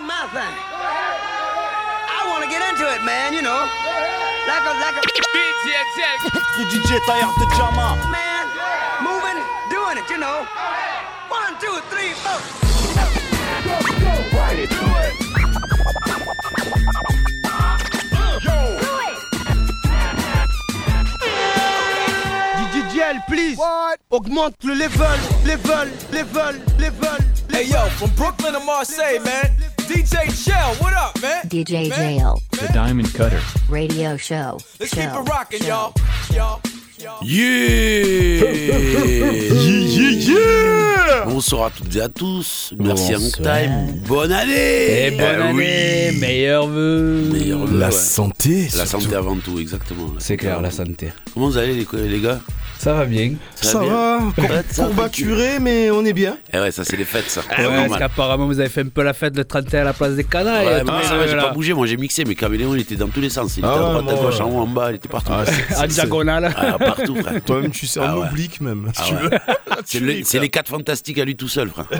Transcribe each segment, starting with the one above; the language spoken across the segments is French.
do my thing. I want to get into it, man, you know. Like a, like a. DJ Taillard de Jama. Man, moving, doing it, you know. One, two, three, four. DJL, please. Augmente le level, level, level, level. Hey yo, from Brooklyn to Marseille, man. DJ Shell, what up, man? DJ Man. Jail The Diamond Cutter. Radio Show. Let's show, keep it rocking, y'all. Y'all. Yeah Yeah, yeah. Bonsoir à toutes et à tous. Merci Bonsoir. Time. Bonne année Et bonne Eh année, oui. meilleurs vœux. Meilleurs vœux, La ouais. santé. La surtout. santé avant tout, exactement. C'est clair, la santé. Comment vous allez les, les gars? Ça va bien. Ça bien va, ça va, courbaturé, mais on est bien. Eh ouais, ça c'est les fêtes ça. Ouais, parce qu'apparemment, vous avez fait un peu la fête le 31 à la place des canailles. Ouais, mais moi, ça, ça va, j'ai pas bougé, moi j'ai mixé, mais Caméléon il était dans tous les sens. Il était Ah à ouais, droite, à gauche, en haut, en bas, il était partout. Ah, c'est- En diagonale. Ah, partout, frère. Toi-même, tu sais, Ah en ouais. oblique même. si Ah ouais. veux. C'est le- c'est les 4 fantastiques à lui tout seul, frère.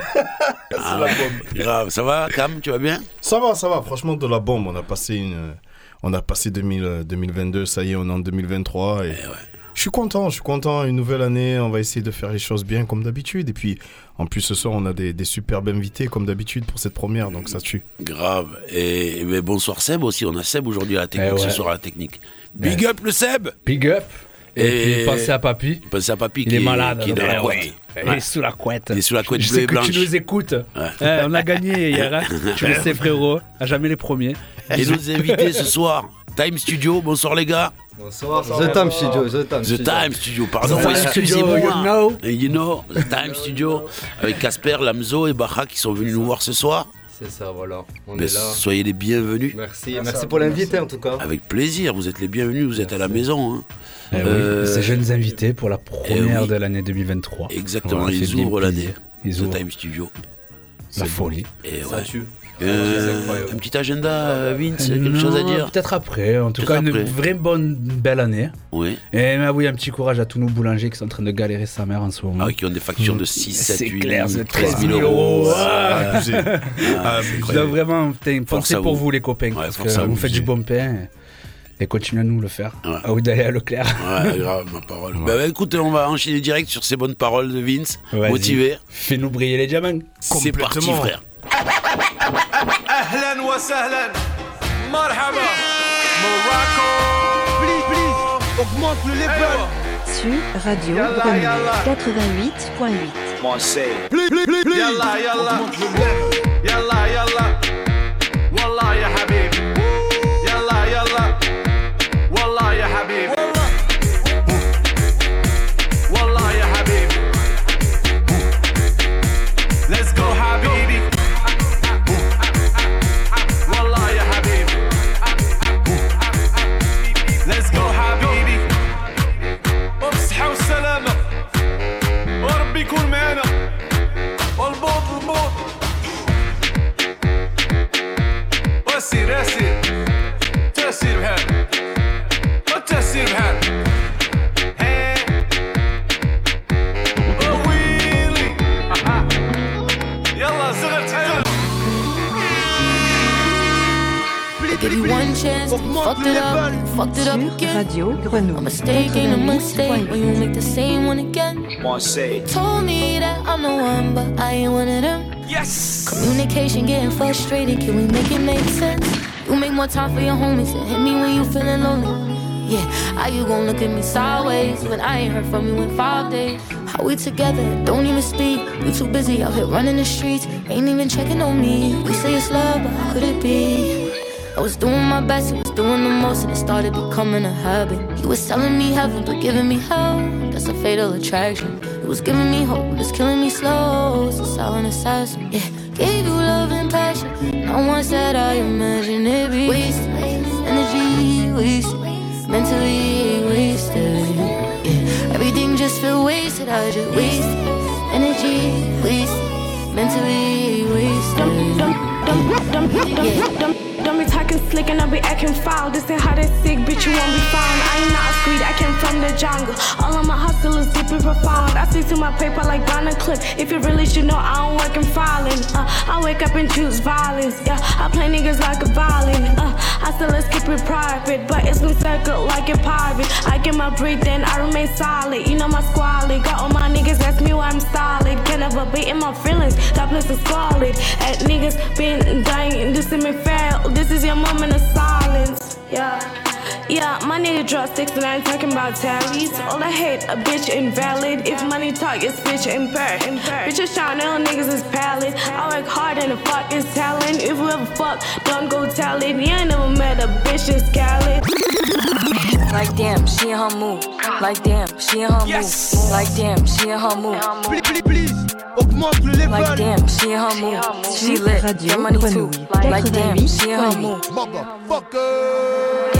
Ah la ouais. bombe. Grave, ça va, Cam, tu vas bien? Ça va, ça va. Franchement, de la bombe. On a passé une. On a passé 2000, euh, 2022, ça y est, on est en 2023. Et Eh ouais. Je suis content, je suis content. Une nouvelle année, on va essayer de faire les choses bien comme d'habitude. Et puis, en plus, ce soir, on a des, des superbes invités comme d'habitude pour cette première, donc ça tue. Grave. Et, mais bonsoir Seb aussi. On a Seb aujourd'hui à la technique, Eh ouais. ce soir à la technique. Big up le Seb Big up. Et, Et- puis pensez à Papy. Pensez à Papy Il qui est malade. qui est dans la couette. Il Ouais. est sous la couette. Il est sous la couette Je bleue sais et que tu nous écoutes. Eh, on a gagné hier. hein. Tu le sais, frérot. À jamais les premiers. Et nos invités ce soir, Time Studio, bonsoir les gars. Bonsoir, The Time Studio, The Time The Studio. Time Studio, pardon, excusez-moi. Studio, you know. Et You know, The Time Studio, avec Casper, Lamzo et Baha qui sont venus nous voir ce soir. C'est ça, voilà. On Ben, est là. soyez les bienvenus. Merci, merci pour l'inviter en tout cas. Avec plaisir, vous êtes les bienvenus, vous êtes à la maison. hein. Eh oui, Euh, Ces jeunes invités pour la première oui. de l'année 2023. Exactement, Voilà, ils ouvrent l'année. Ils The ouvrent Time Studio. la folie. Et Ça ouais. tue. Euh, un petit agenda, Vince, quelque chose à dire Peut-être après. En tout cas, une vraie bonne, belle année. Oui. Et mais oui, un petit courage à tous nos boulangers qui sont en train de galérer sa mère en ce moment. Ah, qui ont des factures de 6, 7, C'est 8, clair, c'est 13 000 000 euros. euros. Ah, ah, c'est Je dois vraiment putain, à pour vous. vous, les copains. Ouais, parce que vous vous. faites du bon pain. Et, et continuez à nous le faire. Ouais. À vous d'aller à Leclerc. Ouais, grave, ma parole. Bah, bah, écoute, on va enchaîner direct sur ces bonnes paroles de Vince. Motivé. Fais-nous briller les diamants. C'est parti, frère. اهلا وسهلا مرحبا موراكو Please, please. Augmente le level. Sur Radio Yalla, Grenouille yalla. 88.8. يلا يلا يلا يلا والله One chance, fucked it up, fucked it up Sur again. Radio A Grenouille mistake ain't a mistake when you make the same one again. Told me that I'm the one, but I ain't one of them. Yes Communication getting frustrated, can we make it make sense? You make more time for your homies and hit me when you feeling lonely. Yeah, how you gon' look at me sideways when I ain't heard from you in five days? How we together, don't even speak. We too busy out here running the streets, ain't even checking on me. We say it's love, but how could it be? I was doing my best, I was doing the most, and it started becoming a habit. He was telling me heaven, but giving me hell. That's a fatal attraction. It was giving me hope, but it's killing me slow. It's a silent assassin. Yeah, gave you love and passion. No one said I imagine it be wasted. Energy wasted, mentally wasted. Yeah, everything just feel wasted. I just wasted. Energy wasted, mentally wasted. Yeah. Don't be talking slick, and I'll be acting foul. This ain't how they sick, bitch, you won't be found. I ain't not street, I came from the jungle. All of my hustlers deep and profound. I stick to my paper like Bonner Clip. If you really should know, I don't work in filing. Uh, I wake up and choose violence. Yeah, I play niggas like a violin. Uh, I still let's keep it private, but it's been circled like a pirate. I get my breath, then I remain solid. You know my squalid. Got all my niggas, ask me why I'm solid. Can never be in my feelings. That place is squalid. At niggas been dying, this is me fail. This is your moment of silence. Yeah. Yeah, my nigga drop 69 talking about tallies. All I hate, a bitch invalid. If money talk, it's bitch impaired. Bitches Chanel niggas is pallid. I work hard and the fuck is talent. If we ever fuck, don't go tell it. You ain't never met a bitch in scallop. Like damn, she in her mood. Like damn, she in her mood. Like damn, she in her mood. Please, please, please, augmente le level. Like damn, she in her mood. She lit, get money too. Like damn, she in her mood. The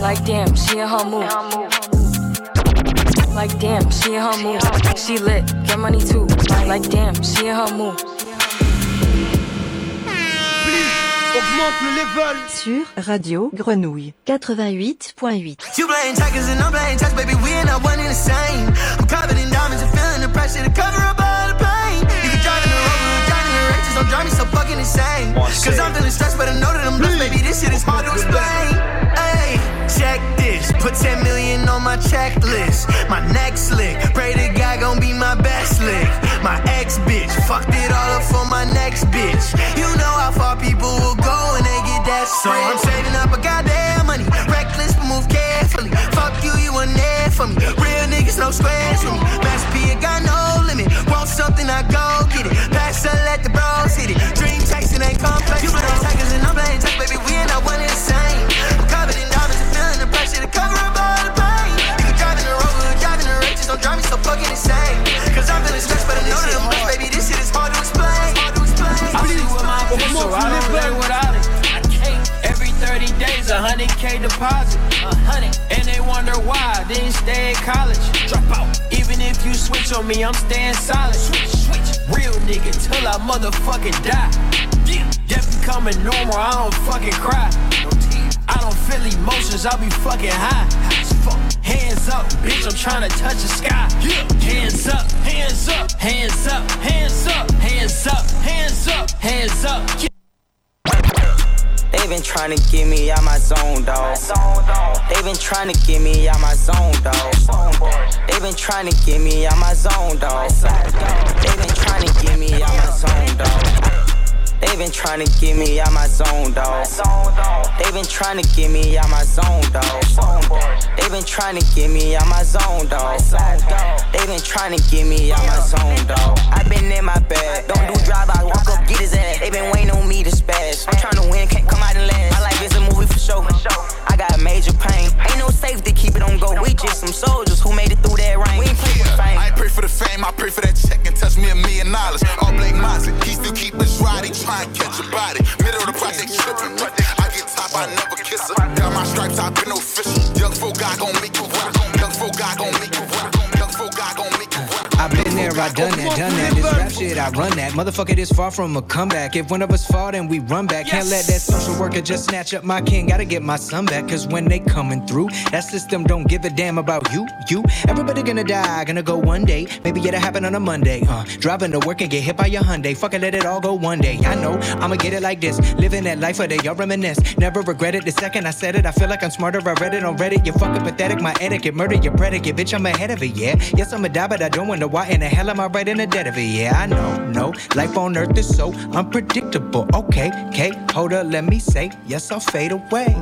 Like damn, she in her mood. Like damn, she in her mood. She lit, get money too. Like damn, she in her mood. Augmente le level. Sur Radio Grenouille 88.8. You playing checkers and I'm playing chess, baby. We ain't not one and the same. I'm covered in diamonds and feeling the pressure to cover up all the pain. You can drive in the road, but driving the race just don't drive me so fucking insane. Cause I'm feeling stressed, but I know that I'm blessed, baby. This shit is hard to explain. Hey, check this. Put 10 million on my checklist. My next lick. Pray to God gon' be my best lick. My ex bitch. Fucked it all up for my next bitch. You know how far people will go when they get that So I'm saving up a goddamn money. Reckless, but move carefully. Fuck you, you weren't there for me. Real niggas, no squares for me. Mass P, it got no limit. Want something, I go get it. Pass let the bros hit it. Dream chasing ain't complex. College. Drop out. Even if you switch on me, I'm staying solid. Switch, switch. Real nigga till I motherfucking die. Yeah. Death becoming normal, I don't fucking cry. No I don't feel emotions, I'll be fucking high. Hands up, bitch, I'm trying to touch the sky. Yeah. Hands up, hands up, hands up, hands up, hands up, hands up, hands up. They been trying to get me out my zone, dog. They been trying to get me out my zone, dog. They been trying to get me out my zone, dog. They been trying to get me out my zone, dog. They been trying to get me out my zone, dog. They been trying to get me out my zone, dog. They been trying to get me out my zone, dog. They been trying to get me out my zone, dog. I been in my bag, don't do drive I walk up, get his ass. They been waiting on me to spaz. I'm trying to win, can't come out and last. My life is a movie for sure. I got a major pain, ain't no safety, keep it on go. We just some soldiers who made it through that rain. We ain't play for fame. I ain't pray for the fame, I pray for that check and touch me a million dollars. All Blake Mozzie, he still keep his ride, he try catch a body. Middle of the project tripping. I get top, I never kiss her. Got my stripes, I been official. Young folk, I gon' make you. Young folk, I gon' make you. Young folk, I gon' make you. I've been there, I done that, done that. Rap shit, I run that. Motherfucker, this far from a comeback. If one of us fall, then we run back. Can't let that social worker just snatch up my king. Gotta get my son back, cause when they coming through, that system don't give a damn about you, you. Everybody gonna die, gonna go one day. Maybe it'll happen on a Monday. Uh, driving to work and get hit by your Hyundai. Fucking let it all go one day. I know, I'ma get it like this. Living that life where they all reminisce. Never regret it the second I said it. I feel like I'm smarter. I read it on Reddit. You're fucking pathetic. My etiquette, murder your predicate. Bitch, I'm ahead of it, yeah. Yes, I'ma die, but I don't wonder why in the hell am I right in the dead of it? Yeah, I know, no. Life on earth is so unpredictable. Okay, okay, hold up, let me say, yes, I'll fade away.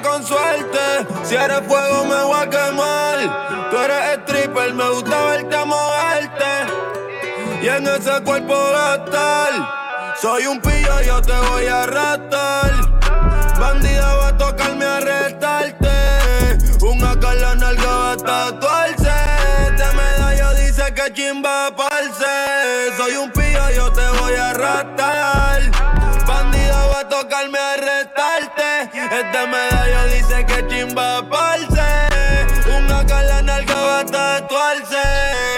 Con suerte. Si eres fuego, me voy a quemar. Tú eres stripper, me gusta verte moverte. Y en ese cuerpo gastar. Soy un pillo, yo te voy a arrastrar. Bandida Este medallo dice que chimba parce. Un acá en la nalga va a tatuarse.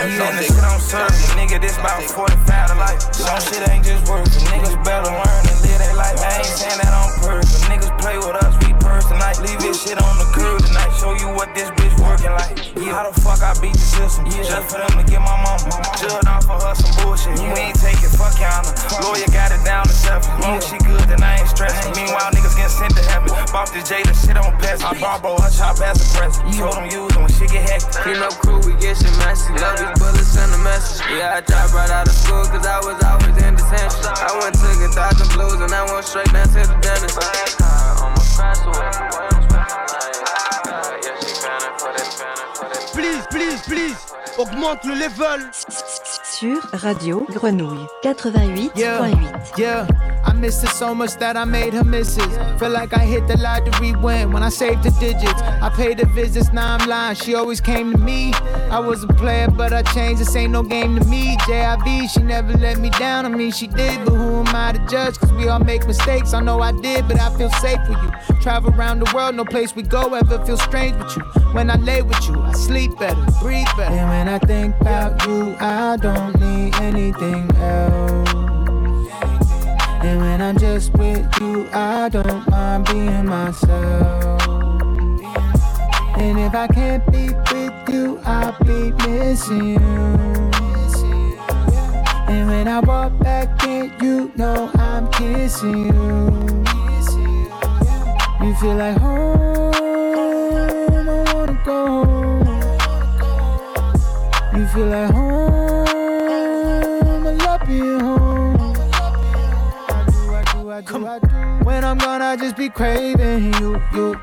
On this shit I'm serving, nigga, this about 45 to life. Some shit ain't just working, niggas better learn and live their life. I ain't saying that on purpose, niggas play with us, we purse tonight. Leave this shit on the curb tonight, show you what this bitch working like. Yeah, how the fuck I beat the system? Just for them to get my mama. Judged off for her some bullshit. You ain't taking fuck counter. Lawyer got it down to seven. Long as she good, then I ain't stressing. Meanwhile, niggas getting sent to heaven. Bought this Jada shit on best. I bought Barbo, her chop as a present. Told them use it when shit get hectic. Clean up crew, we get shit messy. Love these bullets, send a message. Yeah, I dropped right out of school, cause I was always in detention. I went to get thousand blues and I went straight down to the dentist. Almost crashed away. Please, please, please, augmente le level. Sur Radio Grenouille 88.8. Yeah, I missed her so much that I made her miss it. Feel like I hit the lottery win when I saved the digits. I paid the visits, now I'm lying. She always came to me. I was a player, but I changed. This ain't no game to me. JIB, she never let me down. I mean, she did, but who am I to judge? Cause we all make mistakes. I know I did, but I feel safe with you. Travel around the world, no place we go ever feel strange with you. When I lay with you, I sleep better, breathe better. And when I think about you, I don't need anything else. And when I'm just with you, I don't mind being myself. And if I can't be with you, I'll be missing you. And when I walk back in, you know I'm kissing you. You feel like home, I wanna go home. You feel like home, do, I do, I do, I do. When I'm gone, I just be craving you, you.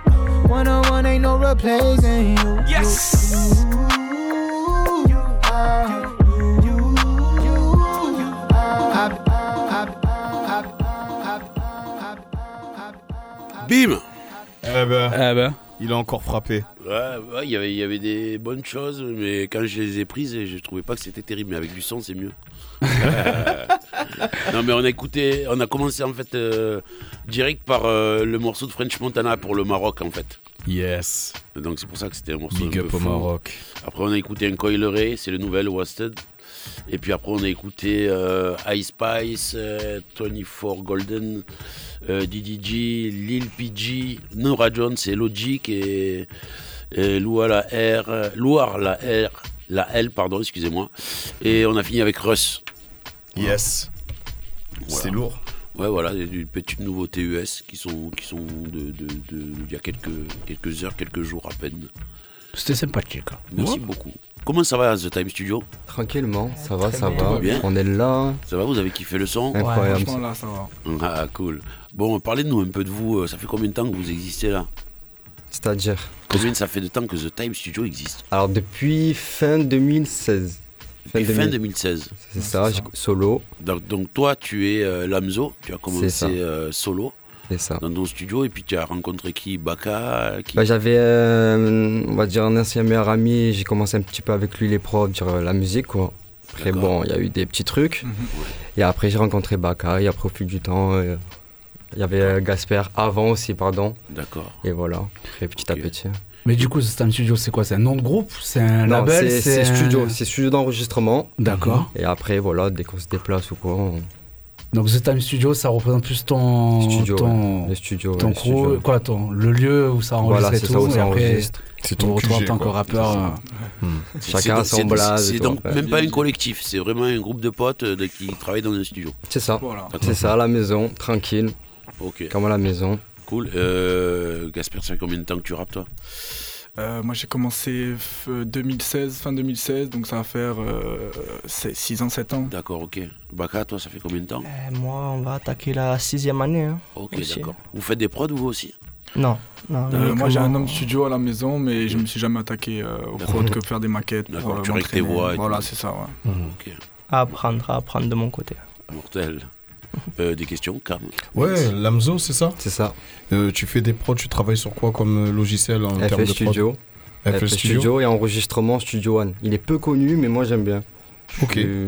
One on one ain't no replacing you. Yes. Bim Eh ben, Eh ben. Il a encore frappé. Ouais, ouais, il y avait- il y avait des bonnes choses, mais quand je les ai prises, je trouvais pas que c'était terrible. Mais avec du son, c'est mieux. non, mais on a écouté, on a commencé en fait euh, direct par euh, le morceau de French Montana pour le Maroc en fait. Yes. Donc c'est pour ça que c'était un morceau Big un peu up au fou. Maroc. Après on a écouté un Coil Ray, c'est le nouvel Wasted. Et puis après on a écouté euh, Ice Spice, euh, 24 Golden, euh, DDG, Lil PG, Nora Jones et Logic et, et Loua la R, Loire la R, la L pardon, excusez-moi. Et on a fini avec Russ. Yes. Voilà. C'est lourd. Ouais, voilà, il y a des petites nouveautés US qui sont, qui sont de, de, de- il y a quelques, quelques heures, quelques jours à peine. C'était sympathique. Merci beaucoup. Comment ça va, The Time Studio? Tranquillement, ça va, Très ça bien. va. Bien? On est là. Ça va, vous avez kiffé le son? Incroyable. franchement, là, ça va. Ah, cool. Bon, parlez-nous un peu de vous. Ça fait combien de temps que vous existez là? C'est-à-dire? Combien ça fait de temps que The Time Studio existe? Alors depuis fin 2016. Depuis fin 2016. C'est ça, j'ai- solo. Donc, donc toi, tu es euh, Lamzo, tu as commencé euh, solo C'est ça. dans ton studio et puis tu as rencontré qui? Baka qui... Bah, J'avais, euh, on va dire, un ancien meilleur ami. J'ai commencé un petit peu avec lui les profs, dire euh, la musique, quoi. Après, bon, il y a eu des petits trucs. Et après, j'ai rencontré Baka. Et après, au fil du temps, euh, il y avait euh, Gasper avant aussi, pardon. D'accord. Et voilà, après, petit à petit. Mais du coup, System Studio, c'est quoi? C'est un nom de groupe? C'est un Non, label? c'est studio, c'est studio d'enregistrement. D'accord. Et après, voilà, dès qu'on se déplace ou quoi, on- Donc The Time Studio, ça représente plus ton Studio, ton ouais. Le studio, ton ouais, le crew, studio. quoi, ton le lieu où ça enregistre Voilà, et c'est tout. ça, où et ça après. C'est on ton retrouve en QG, tant que rappeur. Euh, C'est- Chacun son c'est- blaze C'est donc même pas un collectif, c'est vraiment un groupe de potes euh, de- qui travaillent dans un studio. C'est ça. Voilà. C'est ça, à la maison, tranquille. Ok. Comme à la maison. Cool. Euh, Gasper, ça fait combien de temps que tu rappes toi? Euh, moi j'ai commencé f- 2016, fin 2016, donc ça va faire 6 ans, 7 ans. D'accord, ok. Baka, toi, ça fait combien de temps Euh, moi, on va attaquer la sixième année. hein, Ok, d'accord. Vous faites des prods, vous aussi? Non. non Euh, moi j'ai un homme studio à la maison, mais je me suis jamais attaqué euh, au prod que faire des maquettes. pour, D'accord, euh, tu tes voix et Voilà, c'est ça, ouais. Ok. À apprendre, à apprendre de mon côté. Mortel. Euh, des questions, Cam Ouais, Lamzo, c'est ça? C'est ça. Euh, tu fais des prods, tu travailles sur quoi comme euh, logiciel en termes FL de prod? Studio. FL Studio. et enregistrement Studio One. Il est peu connu, mais moi j'aime bien. Ok. Je-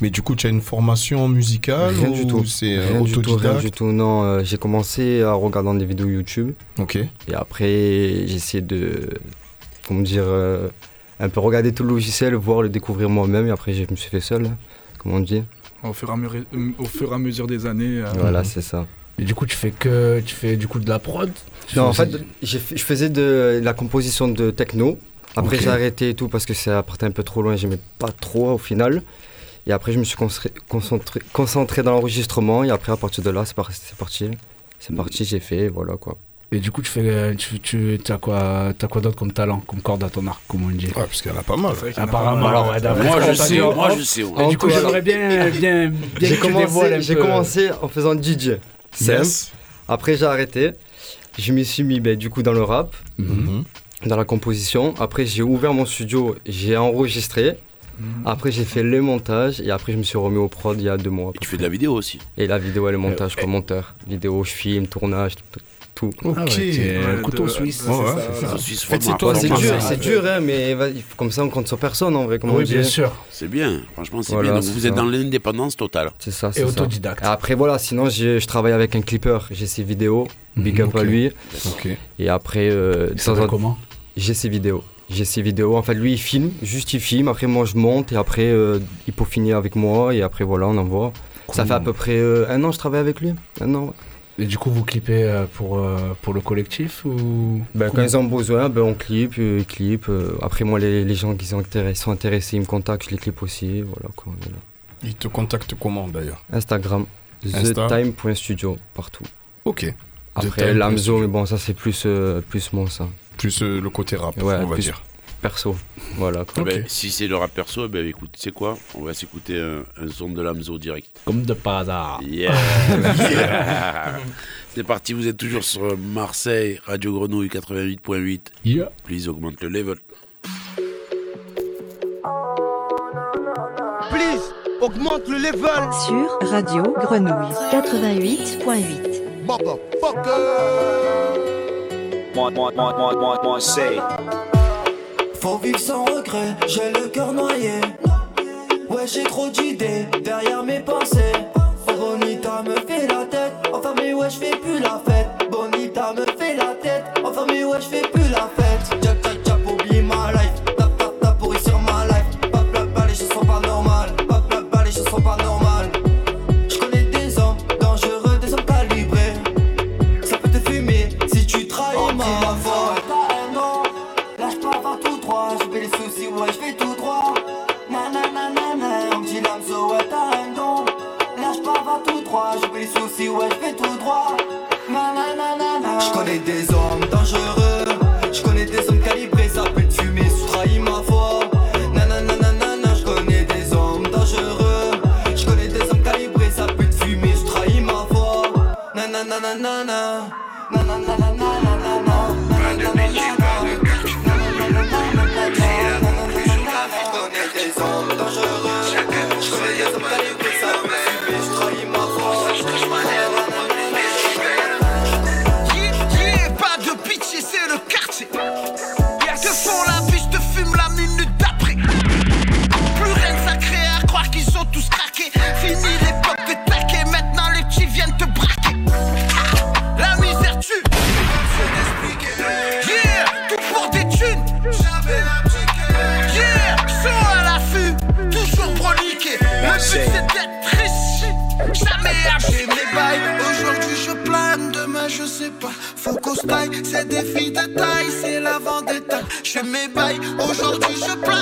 Mais du coup, tu as une formation musicale Rien ou du tout. c'est Rien du tout, rien autodidacte? du tout. Non, euh, j'ai commencé à regarder des vidéos YouTube. Ok. Et après, j'ai essayé de, comment dire, euh, un peu regarder tout le logiciel, voir le découvrir moi-même. Et après, je me suis fait seul, hein, comme on dit. Au fur, et à mesure, au fur et à mesure des années. euh, Voilà, c'est ça. Et du coup, tu fais que tu fais du coup de la prod? Non, en fait, je faisais de la composition de techno. Après, j'ai arrêté et tout parce que ça partait un peu trop loin. J'aimais pas trop au final. Et après, je me suis concentré, concentré, concentré dans l'enregistrement. Et après, à partir de là, c'est par- c'est parti. C'est parti, j'ai fait, voilà quoi. Et du coup, tu fais, tu, tu as quoi, t'as quoi d'autre comme talent, comme corde à ton arc, comme on dit? Ouais, parce qu'il y en a pas mal. Apparemment, ouais, d'après Moi, je sais, moi, je sais, ouais. Et du coup, j'aimerais bien, bien, bien J'ai que tu dévoiles commencé, j'ai commencé en faisant DJ. Yes. Après, j'ai arrêté. Je m'y suis mis ben, du coup dans le rap, Mhm. dans la composition. Après, j'ai ouvert mon studio, j'ai enregistré. Après, j'ai fait le montage et après, je me suis remis au prod il y a deux mois. peu Tu fais de la vidéo aussi Et la vidéo et le montage, comme monteur. Vidéo, je filme, tournage, tout. Tout. Ok. Ah ouais, Ouais, couteau de- suisse. ouais, c'est dur, ça. c'est dur, hein, mais comme ça, on compte sur personne en vrai. Oui, on bien sûr. C'est bien, franchement, c'est Voilà, bien. Donc, vous êtes dans l'indépendance totale. C'est ça, Et c'est ça. autodidacte. Après, voilà, sinon, je, travaille avec un clipper. J'ai ses vidéos. Big up ok. à lui. Ok. Et après, euh, comment j'ai ses vidéos. J'ai ses vidéos. En fait, lui, il filme, juste il filme. Après, moi, je monte et après, euh, il peaufine avec moi. Et après, voilà, on envoie. Ça fait à peu près euh, un an que je travaille avec lui. Un an. Et du coup, vous clippez euh, pour, euh, pour le collectif ou Ben, quand ils ont besoin, ben, on clip, euh, ils clip. euh, après, moi, les, les gens qui sont intéressés, sont intéressés, ils me contactent, je les clip aussi. Voilà, quoi. on est là. Il te contacte comment d'ailleurs? Instagram, Insta. thetime.studio, partout. Ok. Après, Lamzo, mais bon, ça, c'est plus, euh, plus mon ça. Plus euh, le côté rap, Ouais, on va plus dire. Perso. Voilà, quoi. Eh ben, si c'est le rap perso, eh ben, écoute, sais quoi On va s'écouter un, un son de Lamzo direct. Comme de par hasard. Yeah. Yeah. C'est parti, vous êtes toujours sur Marseille, Radio Grenouille 88.8. Yeah. Please augmente le level. Please, augmente le level. Sur Radio Grenouille 88.8. Moi, moi, moi, moi, moi, moi, c'est. Faut vivre sans regret, j'ai le cœur noyé. Ouais, j'ai trop d'idées derrière mes pensées. Bonita me fait la tête, enfin, mais ouais, je fais plus la fête. Bonita me fait la tête, enfin, mais ouais, je fais plus la fête. J'ai fait les soucis, ouais, je fais tout droit. Nananana, je connais des hommes dangereux. Je fais mes aujourd'hui je plane,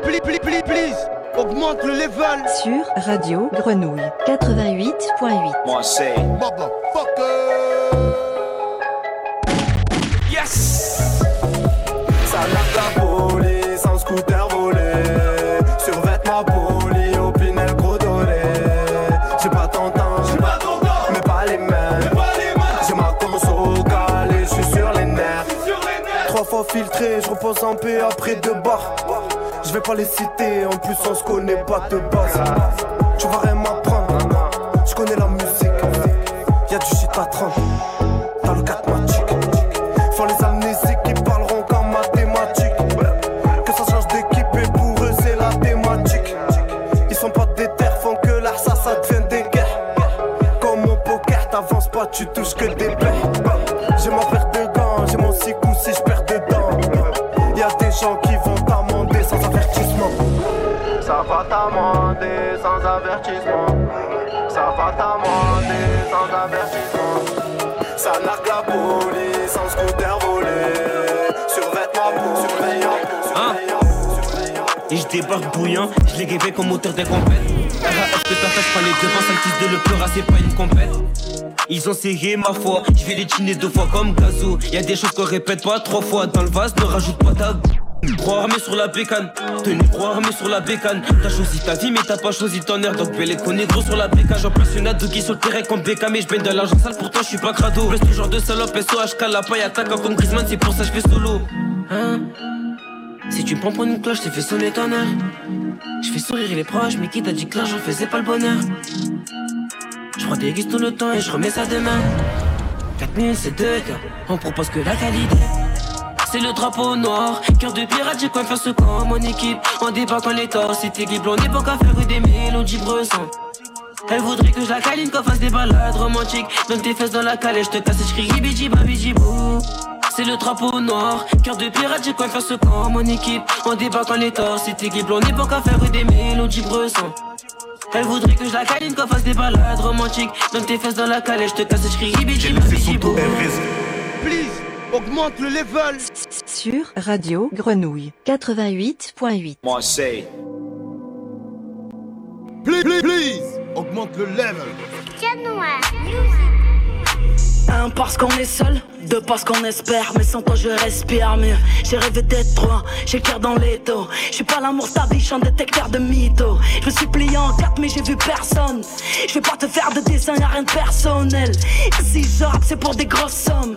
please, please, please, please, please. Augmente le level. Sur Radio Grenouille 88.8. Moi, c'est Motherfucker. Yes! Ça la police en scooter volé. Sur vêtements polis, au pinel gros donné. J'ai pas ton temps, j'ai pas ton temps. Mais pas les mêmes. J'ai ma conso calée, j'suis sur les nerfs. Trois fois filtré, je repose en paix après deux bars. Je vais pas les citer, en plus on se connaît pas de base. Tu vas rien m'apprendre, je connais la musique. Y'a du shit à 30 sans avertissement Ça va t'amender sans avertissement ça n'a que la police en scooter volé Survêtement pour surveillant Et je débarque bouillant, je l'ai guévé comme moteur des compètes. RAF que ta je prends les devants, ça le de le pleurer, c'est pas une compète. Ils ont serré ma foi, je vais les chiner deux fois comme gazou. Y'a des choses qu'on répète pas trois fois dans le vase, ne rajoute pas ta Croix armé sur la bécane, tenue croix armé sur la bécane. T'as choisi ta vie, mais t'as pas choisi ton air. Donc, les connaît gros sur la bécane. J'en place une qui sur le terrain comme Beckham. Mais je de l'argent sale, pourtant je suis pas crado. Reste genre de salope, SOHK, la paille attaquant comme Griezmann. C'est pour ça que je fais solo. Hein? Si tu prends pour une cloche, t'es fait sonner ton heure. Je fais sourire les proches, mais qui t'a dit que l'argent faisait pas le bonheur? Je crois déguise tout le temps et je remets ça demain. 4000 c'est deux gars, on propose que la qualité. C'est le drapeau noir, cœur de pirate, j'ai quoi faire ce camp, mon équipe. On quand les torts, c'est équipe, on est pas qu'à faire des mélodies bressants. Elle voudrait que je la câline, qu'on fasse des balades romantiques. Donne tes fesses dans la calèche, je te casse et je crie bou. C'est le drapeau noir, cœur de pirate, j'ai quoi faire ce camp, mon équipe. On quand les torts, c'est équipe, on est pas qu'à faire des mélodies bressants. Elle voudrait que je la câline, qu'on fasse des balades romantiques. Donne tes fesses dans la calèche, je te casse et je crie. Please, augmente le level. Sur Radio Grenouille 88.8. Moi c'est Please, please, please, augmente le level. Un parce qu'on est seul, deux parce qu'on espère, mais sans toi je respire mieux. J'ai rêvé d'être trois, j'ai cœur dans les dos. Je suis pas l'amour stable, un détecteur de mythos. Je me suis plié en quatre, mais j'ai vu personne. Je vais pas te faire de dessin, y'a rien de personnel. Si je c'est pour des grosses sommes.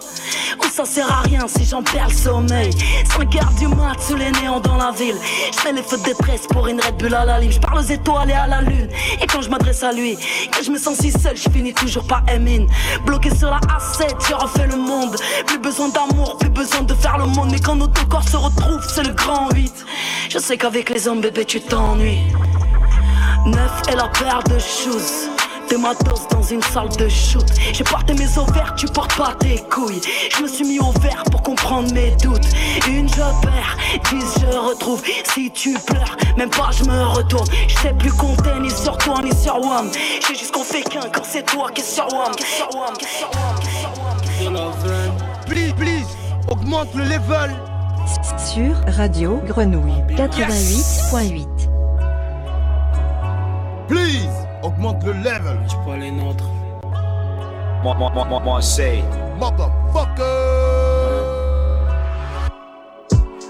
Ou ça sert à rien si j'en perds le sommeil. 5 heures du mat sous les néons dans la ville. Je fais les feux de détresse pour une Red Bull à la lime. Je parle aux étoiles et à la lune. Et quand je m'adresse à lui, que je me sens si seul, je finis toujours par M-in. Bloqué sur la A7, j'ai refait le monde. Plus besoin d'amour, plus besoin de faire le monde. Mais quand notre corps se retrouve, c'est le grand 8. Je sais qu'avec les hommes, bébé, tu t'ennuies. Neuf est la paire de shoes. Des matos dans une salle de shoot. J'ai porté mes ovaires, tu portes pas tes couilles. Je me suis mis au vert pour comprendre mes doutes. Une je perds, dix je retrouve. Si tu pleures, même pas je me retourne. Je sais plus compter ni sur toi ni sur WAM. J'ai juste qu'on fait qu'un quand c'est toi qui est sur WAM. Qui est sur WAM, qui est sur WAM, qui est sur WAM. Please, please, augmente le level. Sur Radio Grenouille 88.8. augmente le level. Je pas les nôtres. Moi, moi, moi, moi, moi c'est Motherfucker.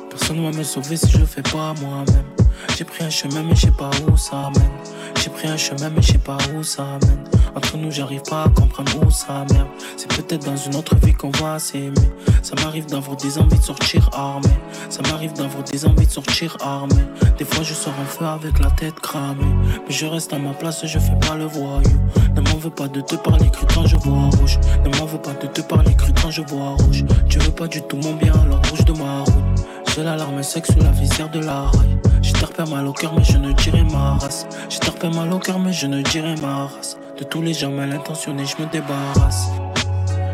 Personne va me sauver si je fais pas moi-même. J'ai pris un chemin mais je sais pas où ça mène. J'ai pris un chemin mais je sais pas où ça mène. Entre nous j'arrive pas à comprendre où ça mène. C'est peut-être dans une autre vie qu'on va s'aimer. Ça m'arrive d'avoir des envies de sortir armé. Ça m'arrive d'avoir des envies de sortir armé. Des fois je sors en feu avec la tête cramée. Mais je reste à ma place je fais pas le voyou. Ne m'en veux pas de te parler cru quand je vois rouge. Ne m'en veux pas de te parler cru quand je vois rouge. Tu veux pas du tout mon bien alors bouge de ma route. J'ai l'alarme sec sous la visière de la raille. J'ai terpé mal au cœur, mais je ne dirai ma race. J'ai mal au cœur, mais je ne dirai ma race. De tous les gens mal intentionnés, je me débarrasse.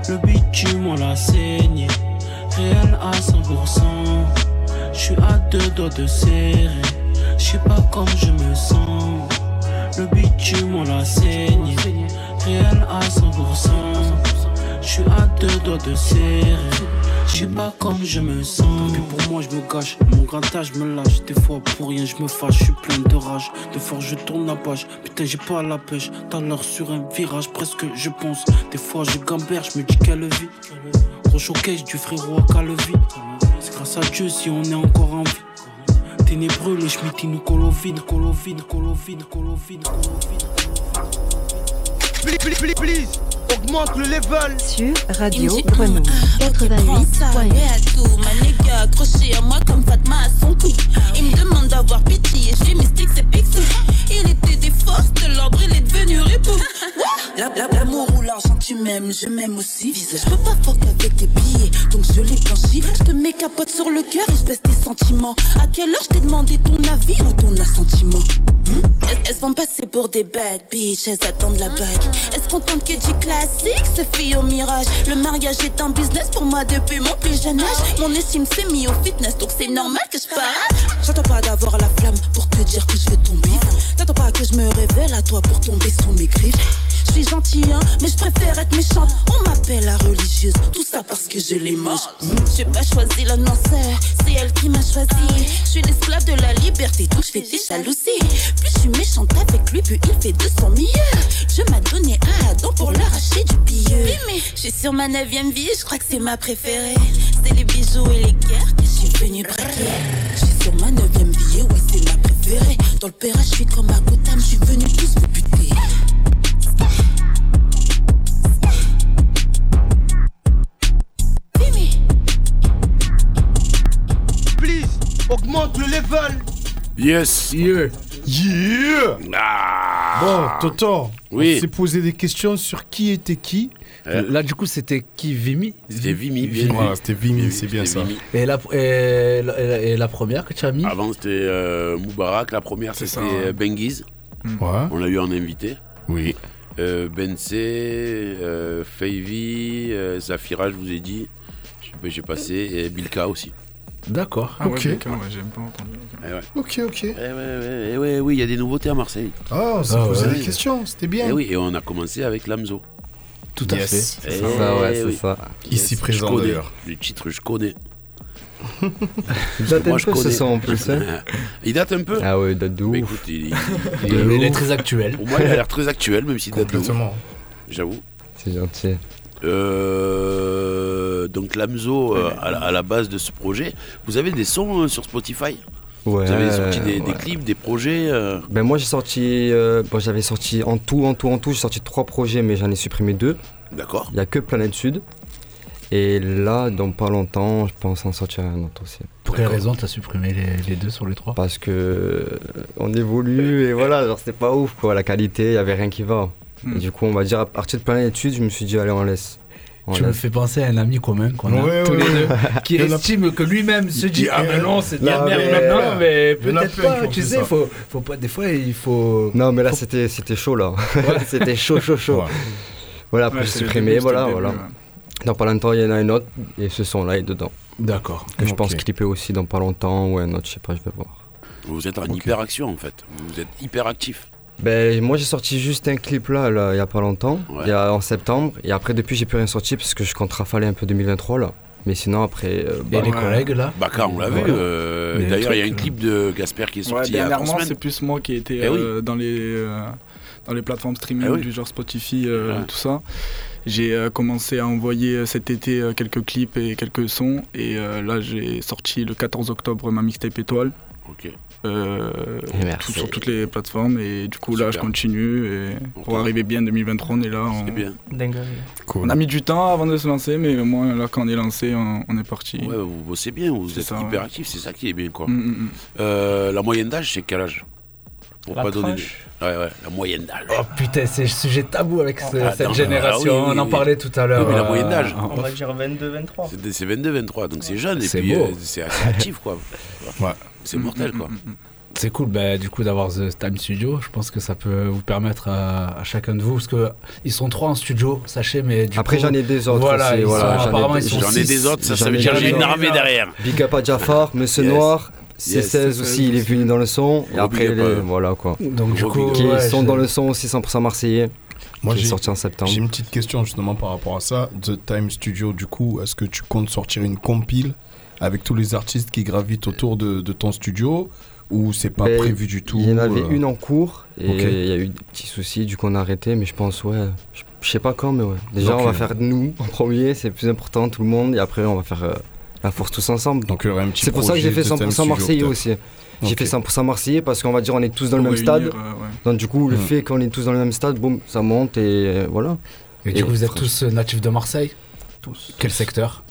Le bitume, on l'a saigné. Réel à 100%. Je suis à deux doigts de serrer. Je sais pas comme je me sens. Le bitume, on l'a saigné. Réel à 100%. Je Je suis à deux doigts de serrer. Je sais pas comme je me sens. Puis pour moi, je me gâche. Mon grattage me lâche. Des fois, pour rien, je me fâche. Je suis plein de rage. Des fois, je tourne la page. Putain, j'ai pas la pêche. À l'heure, sur un virage, presque je pense. Des fois, je gamberge. Je me dis quelle vie. Gros du frérot à Calvi. C'est grâce à Dieu si on est encore en vie. Ténébreux, le schmitt, nous au vide, au vide, au vide, please, please, please, augmente le level. Sur Radio Grenouille Ah, prends ça, 88.8. ouais, à tout. Ma nigga accroché à moi comme Fatma à son cou. Il me demande d'avoir pitié, je suis mystique, c'est pixie. Il était des forces de l'ordre, il est devenu ripou. La- la- L'amour ou l'argent, tu m'aimes, je m'aime aussi. Je peux pas fuck avec des billets, donc je les blanchis. Je te mets capote sur le cœur et je baisse tes sentiments. À quelle heure je t'ai demandé ton avis ou ton assentiment? Vont passer pour des bad bitches, elles attendent la bague. Elles se contentent que du classique, se fille au mirage? Le mariage est un business pour moi depuis mon plus jeune âge. Mon estime s'est mis au fitness, donc c'est normal que je parle. J'attends pas d'avoir la flamme pour te dire que je ton bif. T'attends pas que je me révèle à toi pour tomber sous mes griffes. Je suis gentille, hein, mais je préfère être méchante. On m'appelle la religieuse, tout ça parce que je les mange. J'ai pas choisi l'annonceur, c'est elle qui m'a choisi. Je suis l'esclave de la liberté, donc je fais des jalousies. Plus je suis méchante avec lui, plus il fait de son mieux. Je m'a donné un Adam pour l'arracher du pilleux. Mais je suis sur ma neuvième vie, je crois que c'est ma préférée. C'est les bijoux et les guerres que je suis venue braquer. Je suis sur ma neuvième vie, ouais, c'est ma préférée. Dans le pérage, je suis comme à Gotham, je suis venue tous vous buter. Please, augmente le level. Yes. Yeah. Yeah. Ah. Bon, Toto, Oui. on s'est posé des questions sur qui était qui. Là, du coup, c'était qui Vimy? C'était bien Voilà, vu. c'était Vimy, c'est bien ça. Et la, et, la, et la- et la première que tu as mis? Avant, c'était euh, Moubarak. La première, C'est c'était ça, ouais. euh, Benguiz. Ouais. On l'a eu en invité. Oui. Euh, Bensé, euh, Favy, euh, Zafira, je vous ai dit. J'ai passé. Et Bilka aussi. D'accord. Ah ouais, Ok. Becca, ouais, j'ai pas entendu. Eh ouais. Ok, ok. Eh ouais, ouais, eh ouais, oui, il y a des nouveautés à Marseille. Ah, on s'est Ah posé ouais. des questions, c'était bien. Et oui, et on a commencé avec Lamzo. Tout à Yes. fait. Eh C'est ça, ouais, c'est oui. ça. Ici présent connais. d'ailleurs. Le titre, je connais. Il date Moi, un je peu ce connais. son en plus. hein. il date un peu Ah ouais, il date de Mais ouf. écoute, il, il- Il, il- il est très actuel. pour moi, il a l'air très actuel, même s'il date de ouf, Complètement. J'avoue. C'est gentil. Euh, donc Lamzo, euh, à, la- à la base de ce projet, vous avez des sons euh, sur Spotify? Ouais. Vous avez sorti des, clips, des projets euh, Ben moi j'ai sorti, euh, bon, j'avais sorti en tout, en tout, en tout, j'ai sorti trois projets mais j'en ai supprimé deux. D'accord. Il y a que Planète Sud. Et là, dans pas longtemps, je pense en sortir un autre aussi. Pour quelle raison tu as supprimé les, les deux sur les trois? Parce que euh, on évolue et voilà, genre c'était pas ouf quoi, la qualité, il y avait rien qui va. Hmm. Et du coup, on va dire à partir de Planète Sud, je me suis dit allez on laisse. Tu me fais penser à un ami commun qu'on a Ouais, tous ouais, les deux, qui estime que lui-même se dit ah ben non c'est de la Non, merde mais- non mais peut-être pas tu sais faut faut pas des fois il faut Non mais là c'était c'était chaud là. c'était chaud chaud chaud. Ouais. Voilà, début, c'était voilà, voilà. ouais. Dans pas longtemps, il y en a un autre et ce son là est dedans. d'accord Que je pense clipper aussi dans pas longtemps ou un autre, je sais pas, je vais voir. Vous êtes en Ok. hyper action en fait. Vous êtes hyper actif. Ben, moi j'ai sorti juste un clip là, là, il y a pas longtemps, Ouais. il y a en septembre, et après depuis j'ai plus rien sorti parce que je compte rafaler un peu 2023 là. Mais sinon après, euh, et bah, les ouais. collègues là Baka, on l'a vu. Voilà. euh, D'ailleurs, il y a un clip de Gasper qui est sorti il y a dernièrement, c'est plus moi qui ai été Eh oui. euh, dans, les, euh, dans les plateformes streaming Eh oui. du genre Spotify, euh, Ouais. tout ça. J'ai euh, commencé à envoyer euh, cet été euh, quelques clips et quelques sons. Et euh, là, j'ai sorti le 14 octobre ma mixtape étoile. Ok. Euh, Merci. tout- sur toutes les plateformes. Et du coup, là, je continue. Et pour arriver bien 2023, on est là. on- bien. Cool. On a mis du temps avant de se lancer, mais au moins, là, quand on est lancé, on, on est parti. Ouais, vous bossez bien, vous êtes ça, hyper ouais. actif, c'est ça qui est bien quoi. Mm, mm, mm. Euh, la moyenne d'âge, c'est quel âge? Pour La pas donner. des- Ouais, ouais, la moyenne d'âge. oh putain c'est sujet tabou avec ce- Ah, cette non, génération ah oui, oui, on en parlait tout à l'heure Oui, mais la euh, moyenne d'âge. On va dire 22-23. C'est c'est 22-23, donc c'est jeune et C'est puis beau. euh, c'est actif quoi. Ouais. C'est mortel quoi. Mm, mm, mm. C'est cool bah, du coup d'avoir The Time Studio. Je pense que ça peut vous permettre à, à chacun de vous, parce que ils sont trois en studio, sachez, mais du Après j'en ai des autres Voilà, aussi, ils voilà, ai apparemment, des- ils sont J'en ai des autres, ça, ça veut dire j'ai une armée derrière. Big up à Jafar, Monsieur Yes. Noir, Yes. C16 aussi, il est venu dans le son. Et après, les- euh, voilà quoi. Donc du coup, Qui ouais, sont dans le son aussi 100% marseillais. Moi, j'ai sorti en septembre. J'ai une petite question justement par rapport à ça. The Time Studio, du coup, est-ce que tu comptes sortir une compile avec tous les artistes qui gravitent autour de, de ton studio ou c'est pas Ben, prévu du tout Il y en avait euh, une en cours et il y a eu des petits soucis, du coup on a arrêté, mais je pense, ouais, je, sais pas quand, mais ouais. Déjà on va faire nous en premier, c'est le plus important, tout le monde, et après on va faire euh, la force tous ensemble. Donc petit C'est pour ça que j'ai fait projet de 100% Time Marseillais aussi. J'ai fait 100% Marseillais parce qu'on va dire on est tous dans le même stade. euh, ouais. Donc du coup le fait qu'on est tous dans le même stade, boum, ça monte et euh, voilà. Et du coup, vous êtes tous euh, natifs de Marseille Tous. Quel secteur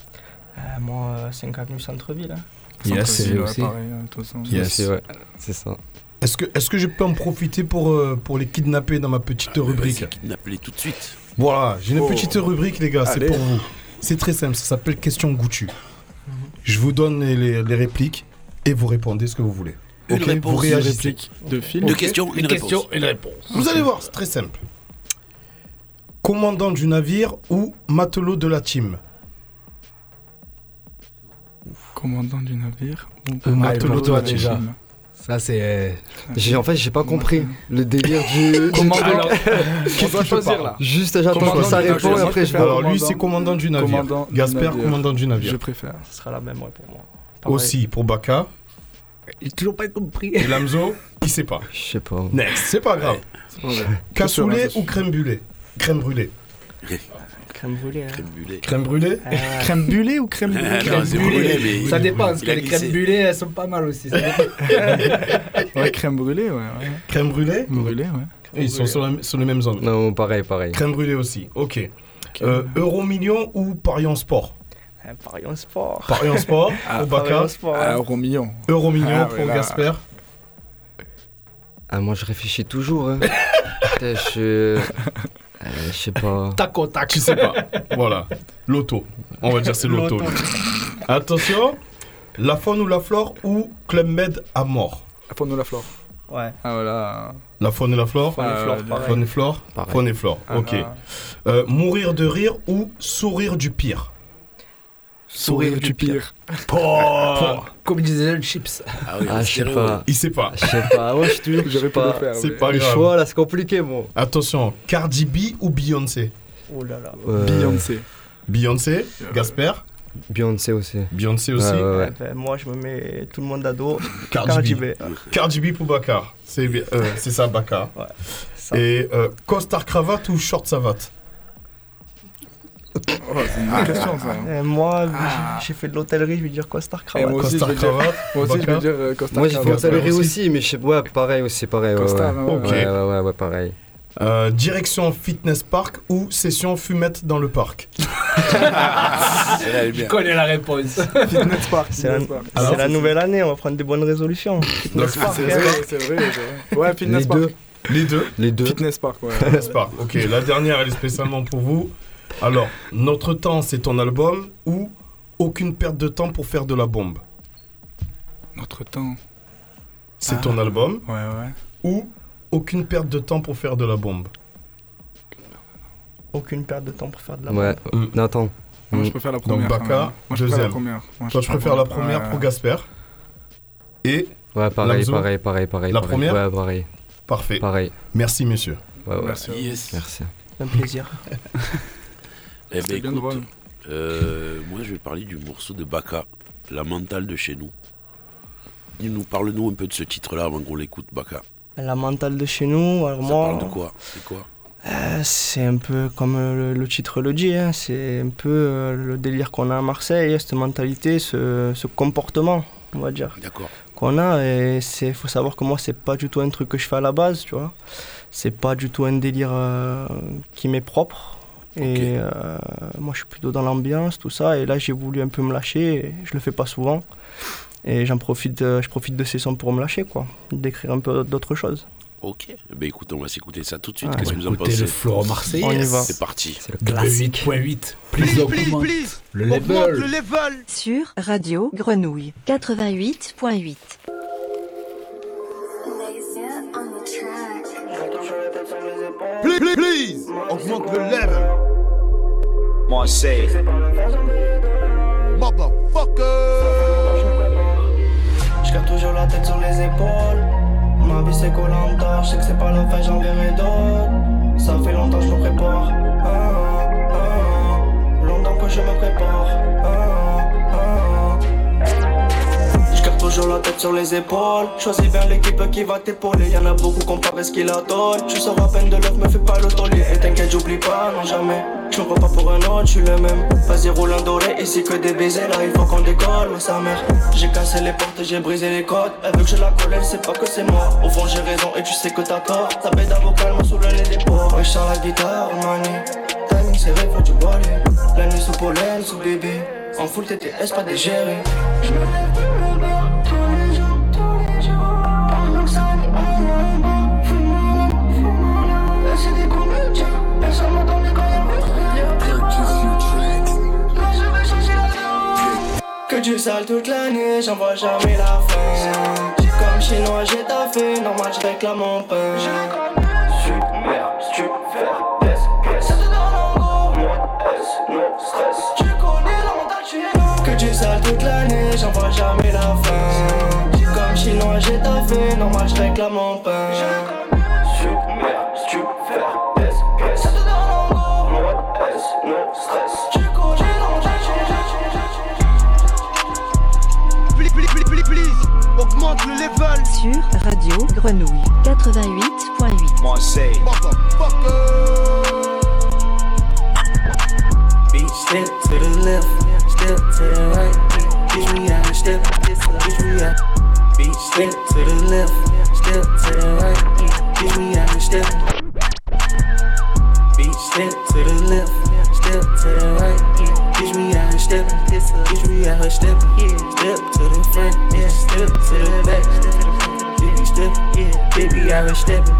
Euh, moi, euh, 5 avenue Centre-Ville. hein. Yes. Centre-ville, ouais, aussi. pareil, euh, façon. Yes. C'est ouais, c'est ça. Est-ce que, est que je peux en profiter pour, euh, pour les kidnapper dans ma petite rubrique Vas-y, kidnappe-les tout de suite. Voilà, j'ai une Oh. petite rubrique, les gars, c'est pour vous. C'est très simple, ça s'appelle question goûtue. Je vous donne les, les- les répliques et vous répondez ce que vous voulez. Une réponse, vous une réagissez. réplique de film. Deux questions, une, Une réponse. question, une réponse. Vous allez voir, c'est très simple. Commandant du navire ou matelot de la team? Commandant du navire ou Euh, matelot de la team. Ça, c'est. J'ai en fait j'ai pas compris le délire du. Commandant. Alors, doit choisir choisir, là Juste j'attends que ça répond et après je vois. Alors lui, c'est commandant du navire. commandant navire. commandant du navire. Je préfère. Ce sera la même, ouais, pour moi. Pareil. Aussi pour Baka. J'ai toujours pas compris. Et Lamzo, il sait pas. Je sais pas. Next, c'est pas grave. Cassoulet ou crème brûlée? Crème brûlée. Crème brûlée. hein. Crème brûlée. Crème brûlée Ah ouais. Crème bullée ou crème Ah, brûlée? non, c'est brûlé, mais Ça dépend, parce que les crèmes brûlées, elles sont pas mal aussi. Ouais, crème brûlée, ouais. ouais. Crème brûlée? Brûlée, ouais. Ils sont sur, la- sur les mêmes zones. Non, pareil, pareil. Crème brûlée aussi, ok. Euh, Euro million ou Parion Sport? Euh, Paris en sport. Parion Sport Ah, pour Paris Baka. en sport. Ah, hein. euro million. Euro million Ah, pour ouais, là. Gasper. Ah, moi je réfléchis toujours. Hein. Putain, je. Euh, je sais pas. Tac au tac. Tu sais pas. voilà. Loto. On va dire c'est loto. Attention. La faune ou la flore ou Club Med à mort La faune ou la flore Ouais. Ah, voilà. La faune et la flore Faune et flore, pareil. Faune et flore. Faune et flore, Ah, ok. ah. Euh, mourir de rire ou sourire du pire Sourire du pire. Oh Comme disait le chips. Ah oui, Ah, je sais pas. Il sait pas. Je sais pas. Ouais, je suis sais J'aurais le pas. faire. C'est mais- pas Le grave. choix là, c'est compliqué, bon. Attention, Cardi B ou Beyoncé? Oh là là. Euh, Beyoncé. Beyoncé, Gasper, Beyoncé aussi. Beyoncé aussi. Ouais, ouais, ouais. Eh ben, moi, je me mets tout le monde à dos. Cardi, Cardi B. B. Cardi B pour Baka. C'est euh, c'est ça, Baka. Ouais. Ça. Et euh, costard cravate ou short savate? Oh, c'est une bonne question, ça. Et moi, Ah. j'ai fait de l'hôtellerie, je vais dire costard cravate. moi aussi, je Costard vais dire, cravate moi aussi, je vais Baka dire euh, costard Moi j'ai fait cravate. Gasper hôtellerie aussi. mais je sais pas. Ouais, pareil aussi, pareil. Ouais, Costard, ouais. hein, ouais, Ok. Ouais, ouais, ouais, ouais, pareil. Euh, Direction fitness park ou session fumette dans le parc? Je connais la réponse. Fitness Park. C'est la. Alors, c'est- nouvelle année, on va prendre des bonnes résolutions. Fitness Park, C'est hein. vrai, c'est vrai. Ouais, Fitness Les Park. deux. Les deux Les deux. Fitness Park, ouais. Fitness park. Ok, la dernière, elle est spécialement pour vous. Alors, Notre temps, c'est ton album ou Aucune perte de temps pour faire de la bombe Notre temps. C'est Ah. ton album Ouais, ouais. ou Aucune perte de temps pour faire de la bombe Aucune perte de temps pour faire de la Ouais. Mm. Nathan. Moi, je préfère la Donc, première. Baka, quand même. Moi, je préfère la deuxième. première. Moi, Toi, je préfère la première. Ouais, pour ouais. Gasper. Et Ouais, pareil, Lamzo pareil, pareil, pareil. La pareil. première Ouais, pareil. parfait. Pareil. Merci, messieurs. Ouais, ouais. Merci. Yes. Merci. Un plaisir. Eh ben, bien écoute, drôle. euh, moi, je vais parler du morceau de Baka, La mentale de chez nous. Dis-nous, parle-nous un peu de ce titre-là avant qu'on l'écoute, Baka. La mentale de chez nous, alors Ça moi. parle de quoi? C'est quoi? Euh, c'est un peu comme euh, le, le titre le dit, hein, c'est un peu euh, le délire qu'on a à Marseille, hein, cette mentalité, ce, ce comportement, on va dire, D'accord. qu'on a. Et il faut savoir que moi, c'est pas du tout un truc que je fais à la base, tu vois. C'est pas du tout un délire euh, qui m'est propre. Et euh, moi, je suis plutôt dans l'ambiance, tout ça. Et là, j'ai voulu un peu me lâcher. je le fais pas souvent. Et j'en profite, euh, je profite de ces sons pour me lâcher, quoi. D'écrire un peu d'autres choses. Ok. Ben écoute, on va s'écouter ça tout de suite. Ah, Qu'est-ce que vous en pensez le Florent Marseillais. On y va. C'est parti. C'est le classique. 8.8. Please, Plus please, please. le Augmente level. le level. Sur Radio Grenouille 88.8. Please, please, please. Augmente le level. Moi, c'est. Motherfucker. Je garde toujours la tête sur les épaules. Ma vie c'est Colanta, je sais que c'est pas la fin, j'en verrai d'autres. Ça fait longtemps prépare. Ah, ah, ah. Longtemps que je me prépare. Toujours la tête sur les épaules. Choisis bien l'équipe qui va t'épauler. Y'en a beaucoup comparé ce qu'il adore. Tu sors à peine de l'œuf, me fais pas le taulier. Et t'inquiète, j'oublie pas, non jamais. Je me pas pour un autre, je suis le même. Vas-y, roule un doré, ici que des baisers. Là, il faut qu'on décolle, mais sa mère. J'ai cassé les portes j'ai brisé les codes. Elle veut que je la colle, elle sait pas que c'est moi. Au fond, j'ai raison et tu sais que t'as tort. Ta bête d'avocat, sous le nez des porcs. Ouais, la guitare, manie. Timing serré, faut du balai. La nuit sous pollen, sous bébé. En full TTS, pas dégéré. Je me du sale toute l'année, j'en vois jamais la fin. Comme chinois, j'ai taffé, normal, je réclame mon pain. Super, super, yes. Ça te donne en gros, mode S, no stress. Tu connais la mentale, tu es non. Que du sale toute l'année, j'en vois jamais la fin. Comme chinois, j'ai taffé, normal, je réclame mon pain. Augmente le level. Sur Radio Grenouille 88.8. Marseille. Beat step to the left, step to the right. Bitch, we out, step, bitch, we out. Beat step to the left, step to the right. Bitch, we out, step. Beat step to the left, step to the right. Bitch, we out, step, bitch, we out, step. Step to the front, to the back. Baby step, yeah, baby I was stepping.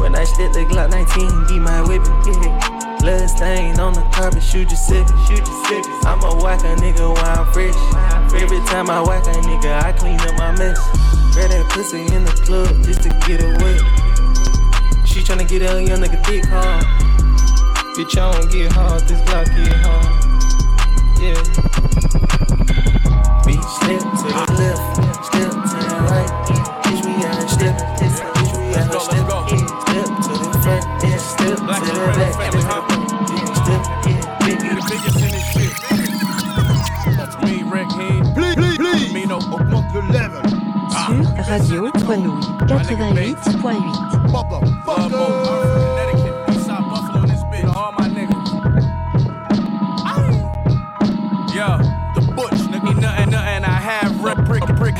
When I step the Glock 19, be my weapon. Yeah. Blood stain on the carpet, shoot you sippin', shoot you sippin'. I'ma whack a nigga while I'm fresh. Every time I whack a nigga, I clean up my mess. Grab that pussy in the club just to get away. She tryna get a young nigga thick hard. Bitch, I don't get hard, this Glock get hard. Yeah. Beat step to the left, Sur Radio Grenouille 88.8.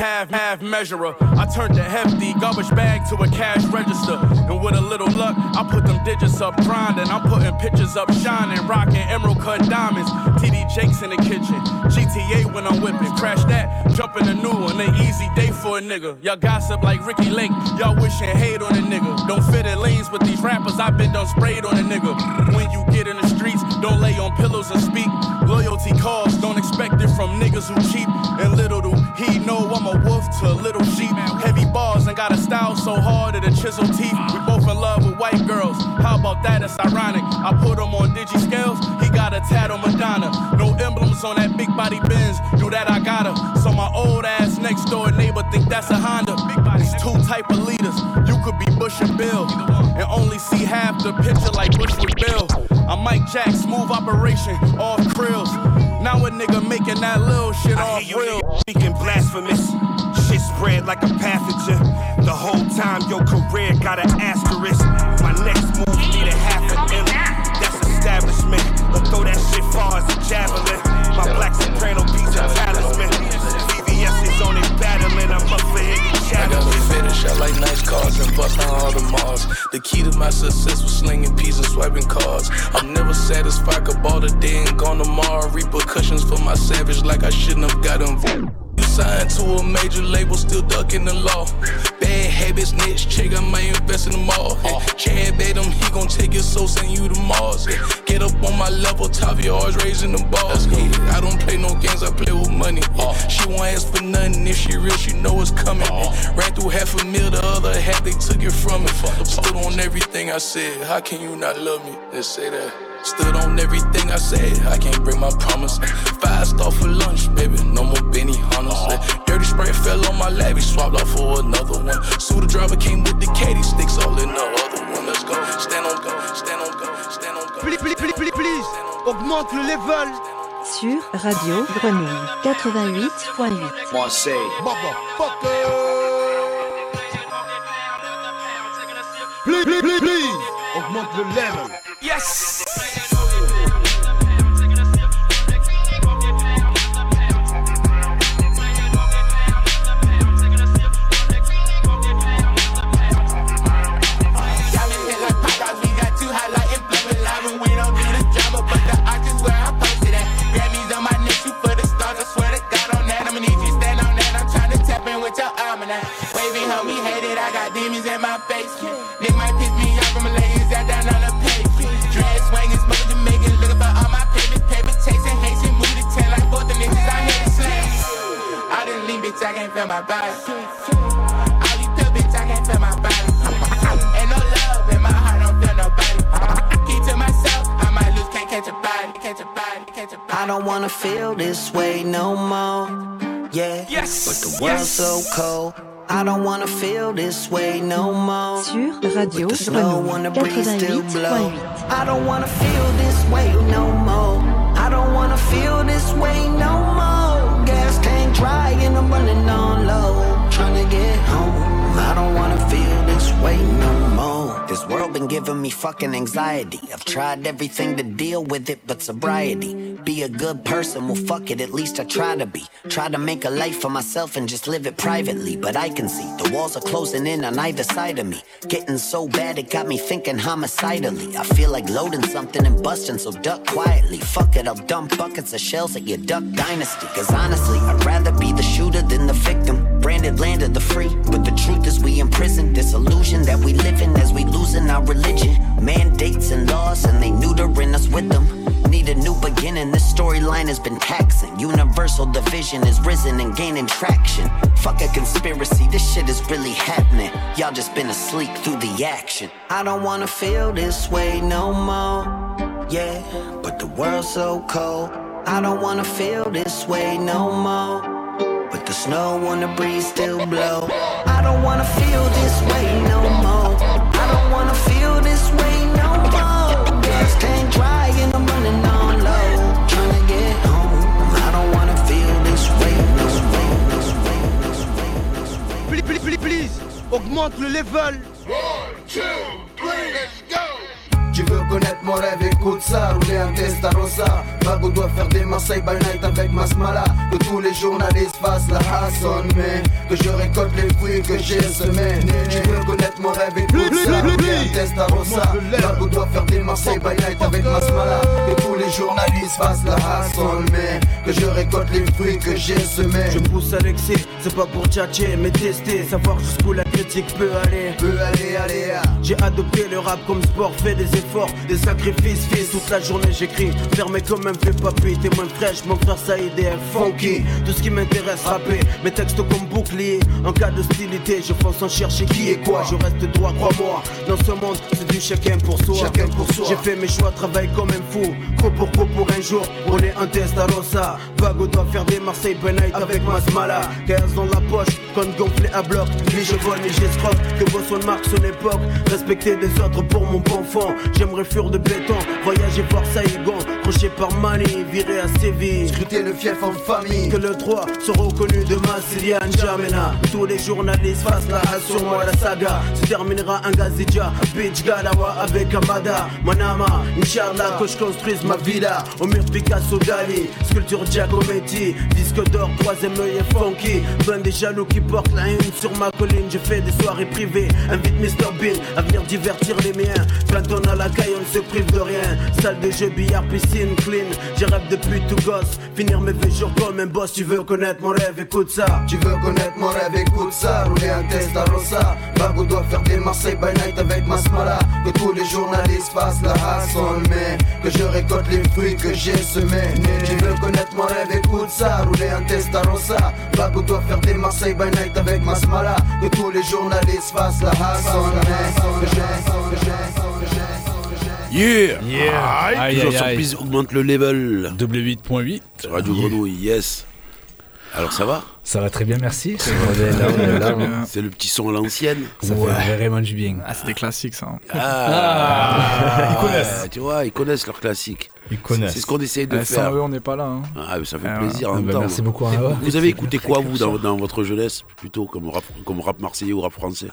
half, half measurer. I turned the hefty garbage bag to a cash register. And with a little luck, I put them digits up grinding. I'm putting pictures up shining, rocking emerald cut diamonds. TD Jakes in the kitchen. GTA when I'm whipping. Crash that, jump in a new one. An easy day for a nigga. Y'all gossip like Ricky Lake. Y'all wishing hate on a nigga. Don't fit in lanes with these rappers. I've been done sprayed on a nigga. When you get in the streets, don't lay on pillows and speak. Loyalty calls, don't expect it from niggas who cheap. And little do so hard that it chisel teeth. We both in love with white girls. How about that? It's ironic. I put him on digi scales. He got a tat on Madonna. No emblems on that big body Benz. Knew that I got her. So my old ass next door neighbor think that's a Honda. Big body's two type of leaders. You could be Bush and Bill. And only see half the picture like Bush with Bill. I'm Mike Jack, smooth operation, off krills. Now a nigga making that little shit off real. Speaking blasphemous, spread like a pathogen. The whole time your career got an asterisk. My next move need a half an M. That's establishment. But throw that shit far as a javelin. My black soprano piece of talisman. VVS is on it battling. I'm up for any a fetish, I like nice cars and bust on all the Mars. The key to my success was slinging peas and swiping cards. I'm never satisfied, could ball today and gone tomorrow. Repercussions for my savage, like I shouldn't have got involved. Signed to a major label, still ducking the law. Bad habits, next check, I might invest in them all. Hey, Chad bet him, he gon' take his soul, send you to Mars. Get up on my level, top yours, raising the balls. Yeah, I don't play no games, I play with money. Yeah, She won't ask for nothing, if she real, she know it's coming. Yeah, Ran through half a mil, the other half they took it from me. Stood on everything I said, how can you not love me? Let's say that. Stood on everything I said, I can't bring my promise. Five star for lunch, baby, no more Benny Hunters. Dirty spray fell on my lap, he swapped off for another one. Suda driver came with the caddy sticks all in the other one. Let's go, stand on go, stand on go. please, please, please, augmente le level. Sur Radio Grenouille 88.8. Moi, c'est. Please, please, please, please, augmente le level. Yes! Radio But the snow Grenouille on the breeze still blow. 88.8. I don't wanna feel this way no more. I don't wanna feel this way no more. Gas tank dry and I'm running on low. Trying to get home. I don't wanna feel this way no more. This world been giving me fucking anxiety. I've tried everything to deal with it, but sobriety. Be a good person, well fuck it, at least I try to be. Try to make a life for myself and just live it privately. But I can see the walls are closing in on either side of me. Getting so bad it got me thinking homicidally. I feel like loading something and busting, so duck quietly. Fuck it, I'll dump buckets of shells at your duck dynasty. Cause honestly, I'd rather be the shooter than the victim. Branded land of the free, but the truth is we imprison. This illusion that we live in as we losing our religion. Mandates and laws, and they neutering us with them. Need a new beginning, this storyline has been taxing. Universal division is risen and gaining traction. Fuck a conspiracy, this shit is really happening. Y'all just been asleep through the action. I don't wanna feel this way no more. Yeah, but the world's so cold. I don't wanna feel this way no more. But the snow on the breeze still blow. I don't wanna feel this way no more. I don't wanna feel this way no more. Gas tank dry and I'm running on low. Trying to get home. I don't wanna feel this way no more. Please, please, please, please, augmente le level. Tu veux connaître mon rêve, écoute ça, rouler un Testarossa Mago doit faire des Marseille by night avec Masmala. Que tous les journalistes fassent la Hasson Mais que je récolte les fruits que j'ai semés Tu veux connaître mon rêve, écoute ça, rouler un Testarossa Mago doit faire des Marseille by night avec Masmala. Que tous les journalistes fassent la Hasson Mais que je récolte les fruits que j'ai semés Je pousse à l'excès, c'est pas pour tchatcher, mais tester, savoir jusqu'où la critique peut aller. Peut aller, aller, ah. J'ai adopté le rap comme sport, fait des efforts, des sacrifices, fils. Toute la journée j'écris, fermé comme un vieux papy, t'es moins fraîche, mon frère Saïd est funky. Tout ce qui m'intéresse, rapper, mes textes comme bouclier. En cas d'hostilité, je fonce en chercher qui est quoi. Je reste droit, crois-moi. Dans ce monde, c'est du chacun pour soi. Chacun pour soi. J'ai fait mes choix, travaille comme un fou. Coup pour coup pour un jour, on est un Testarossa. Vago doit faire des Marseille night avec Masmala. 15 dans la poche, compte gonflé à bloc. Ni je vole, ni j'escroque. Que Boston marque son époque. Respecter des autres pour mon bon fond. J'aimerais fuir de béton, voyager voir Saïgon. Crochet par Mali, virer à Séville. Scruter le fief en famille Que le droit soit reconnu de Massilia N'Djamena. Tous les journalistes fassent la sur moi, la saga se terminera en Gazidja. Beach Galawa avec Amada. Manama, Inch'Allah, que je construise ma villa. Au mur Picasso Dali, sculpture Giacometti. Disque d'or, troisième œil et funky. Ben des jaloux qui portent la une sur ma colline. Je fais des soirées privées, invite Mr Bean à venir divertir les miens. Quand on a la caille, on se prive de rien. Salle de jeu, billard, piscine, clean. J'ai rêve depuis tout gosse. Finir mes vieux comme un boss. Tu veux connaître mon rêve, écoute ça. Tu veux connaître mon rêve, écoute ça Rouler un Testarossa Bago doit faire des Marseille by night avec Masmala Que tous les journalistes fassent la Hasson Mais que je récolte les fruits que j'ai semés Tu veux connaître mon rêve, écoute ça Rouler un Testarossa Bago doit faire des Marseille by night avec Masmala Que tous les journalistes fassent la Hasson Mais que je- Yeah! Yeah. Aïe, Aïe, Toujours aïe, sur aïe. Please augmente le level. W8.8. Sur Radio Grenouille, yes. Alors ça va? Ça va très bien, merci. Hein. C'est le petit son à l'ancienne. Ça fait vraiment du bien. Ah, c'est des classiques, ça. hein. Ah, Ils connaissent. Tu vois, ils connaissent leurs classiques. Ils connaissent. C'est ce qu'on essaye de Eh, sans faire. eux, on n'est pas là. hein. Ah, mais ça fait Ah, plaisir à Ah, bah, entendre. merci beaucoup, hein, ouais. Vous avez écouté quoi, vous, dans, dans votre jeunesse Plutôt comme rap, comme rap marseillais ou rap français?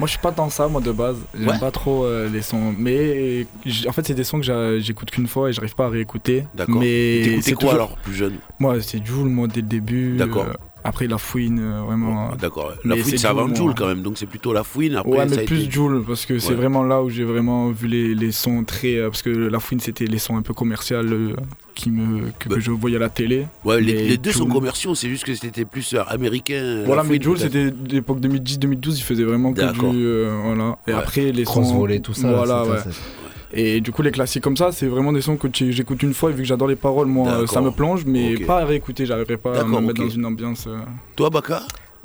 Moi, je suis pas dans ça, moi, de base. J'aime Ouais. pas trop euh, les sons. Mais en fait, c'est des sons que j'écoute qu'une fois et j'arrive pas à réécouter. D'accord. Mais c'est quoi toujours- alors, plus jeune? Moi, c'est Joule, moi, dès le début. D'accord. Après, la fouine, euh, vraiment. D'accord. La Mais fouine, c'est avant. Joule quand même, donc c'est plutôt la fouine. Après, ouais, ça mais plus été- Joule, parce que c'est Ouais. vraiment là où j'ai vraiment vu les, les sons très. euh, parce que la fouine, c'était les sons un peu commerciaux euh, qui me, que, que je voyais à la télé. Ouais, les, deux sont commerciaux, c'est juste que c'était plus américain. Voilà, mais peut-être. c'était l'époque 2010-2012, il faisait vraiment que du. euh, voilà. Et Ouais. après, les Cross sons. volley, tout ça, là, Voilà, ouais. c'est- Et du coup, les classiques comme ça, c'est vraiment des sons que tu- j'écoute une fois et vu que j'adore les paroles, moi, euh, ça me plonge, mais pas à réécouter, j'arriverai pas à me mettre dans une ambiance. euh. Toi, Baka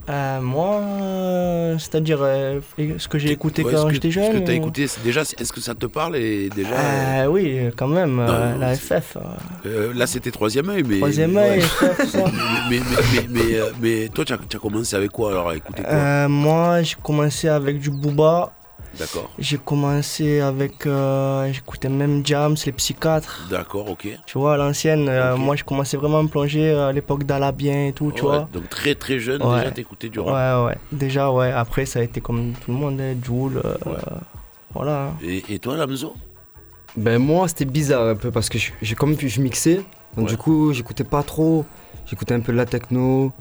Euh, moi, euh, c'est-à-dire euh, ce que j'ai écouté Ouais, quand ce que- j'étais Ce jeune. que t'as ou- écouté, c'est- déjà, est-ce que ça te parle et déjà euh, Euh, oui, quand même, euh, Non, la FF. Là, c'était troisième œil, mais. Troisième œil, FF, ça. mais, mais, mais, mais, mais toi, tu as, tu as commencé avec quoi alors à écouter quoi? Euh, moi, j'ai commencé avec du Booba. D'accord. J'ai commencé avec. euh, J'écoutais même Jams, les psychiatres. D'accord, ok. Tu vois, à l'ancienne, euh, moi, je commençais vraiment à me plonger à l'époque d'Alabien et tout, tu Ouais, vois. Donc très très jeune, Ouais. déjà, t'écoutais du rap. Ouais, ouais. Déjà, ouais. Après, ça a été comme tout le monde, hein, Joule. euh, voilà. Et, et toi, Lamzo? Ben moi c'était bizarre un peu parce que je, comme je mixais, donc Ouais. du coup j'écoutais pas trop, j'écoutais un peu de la techno.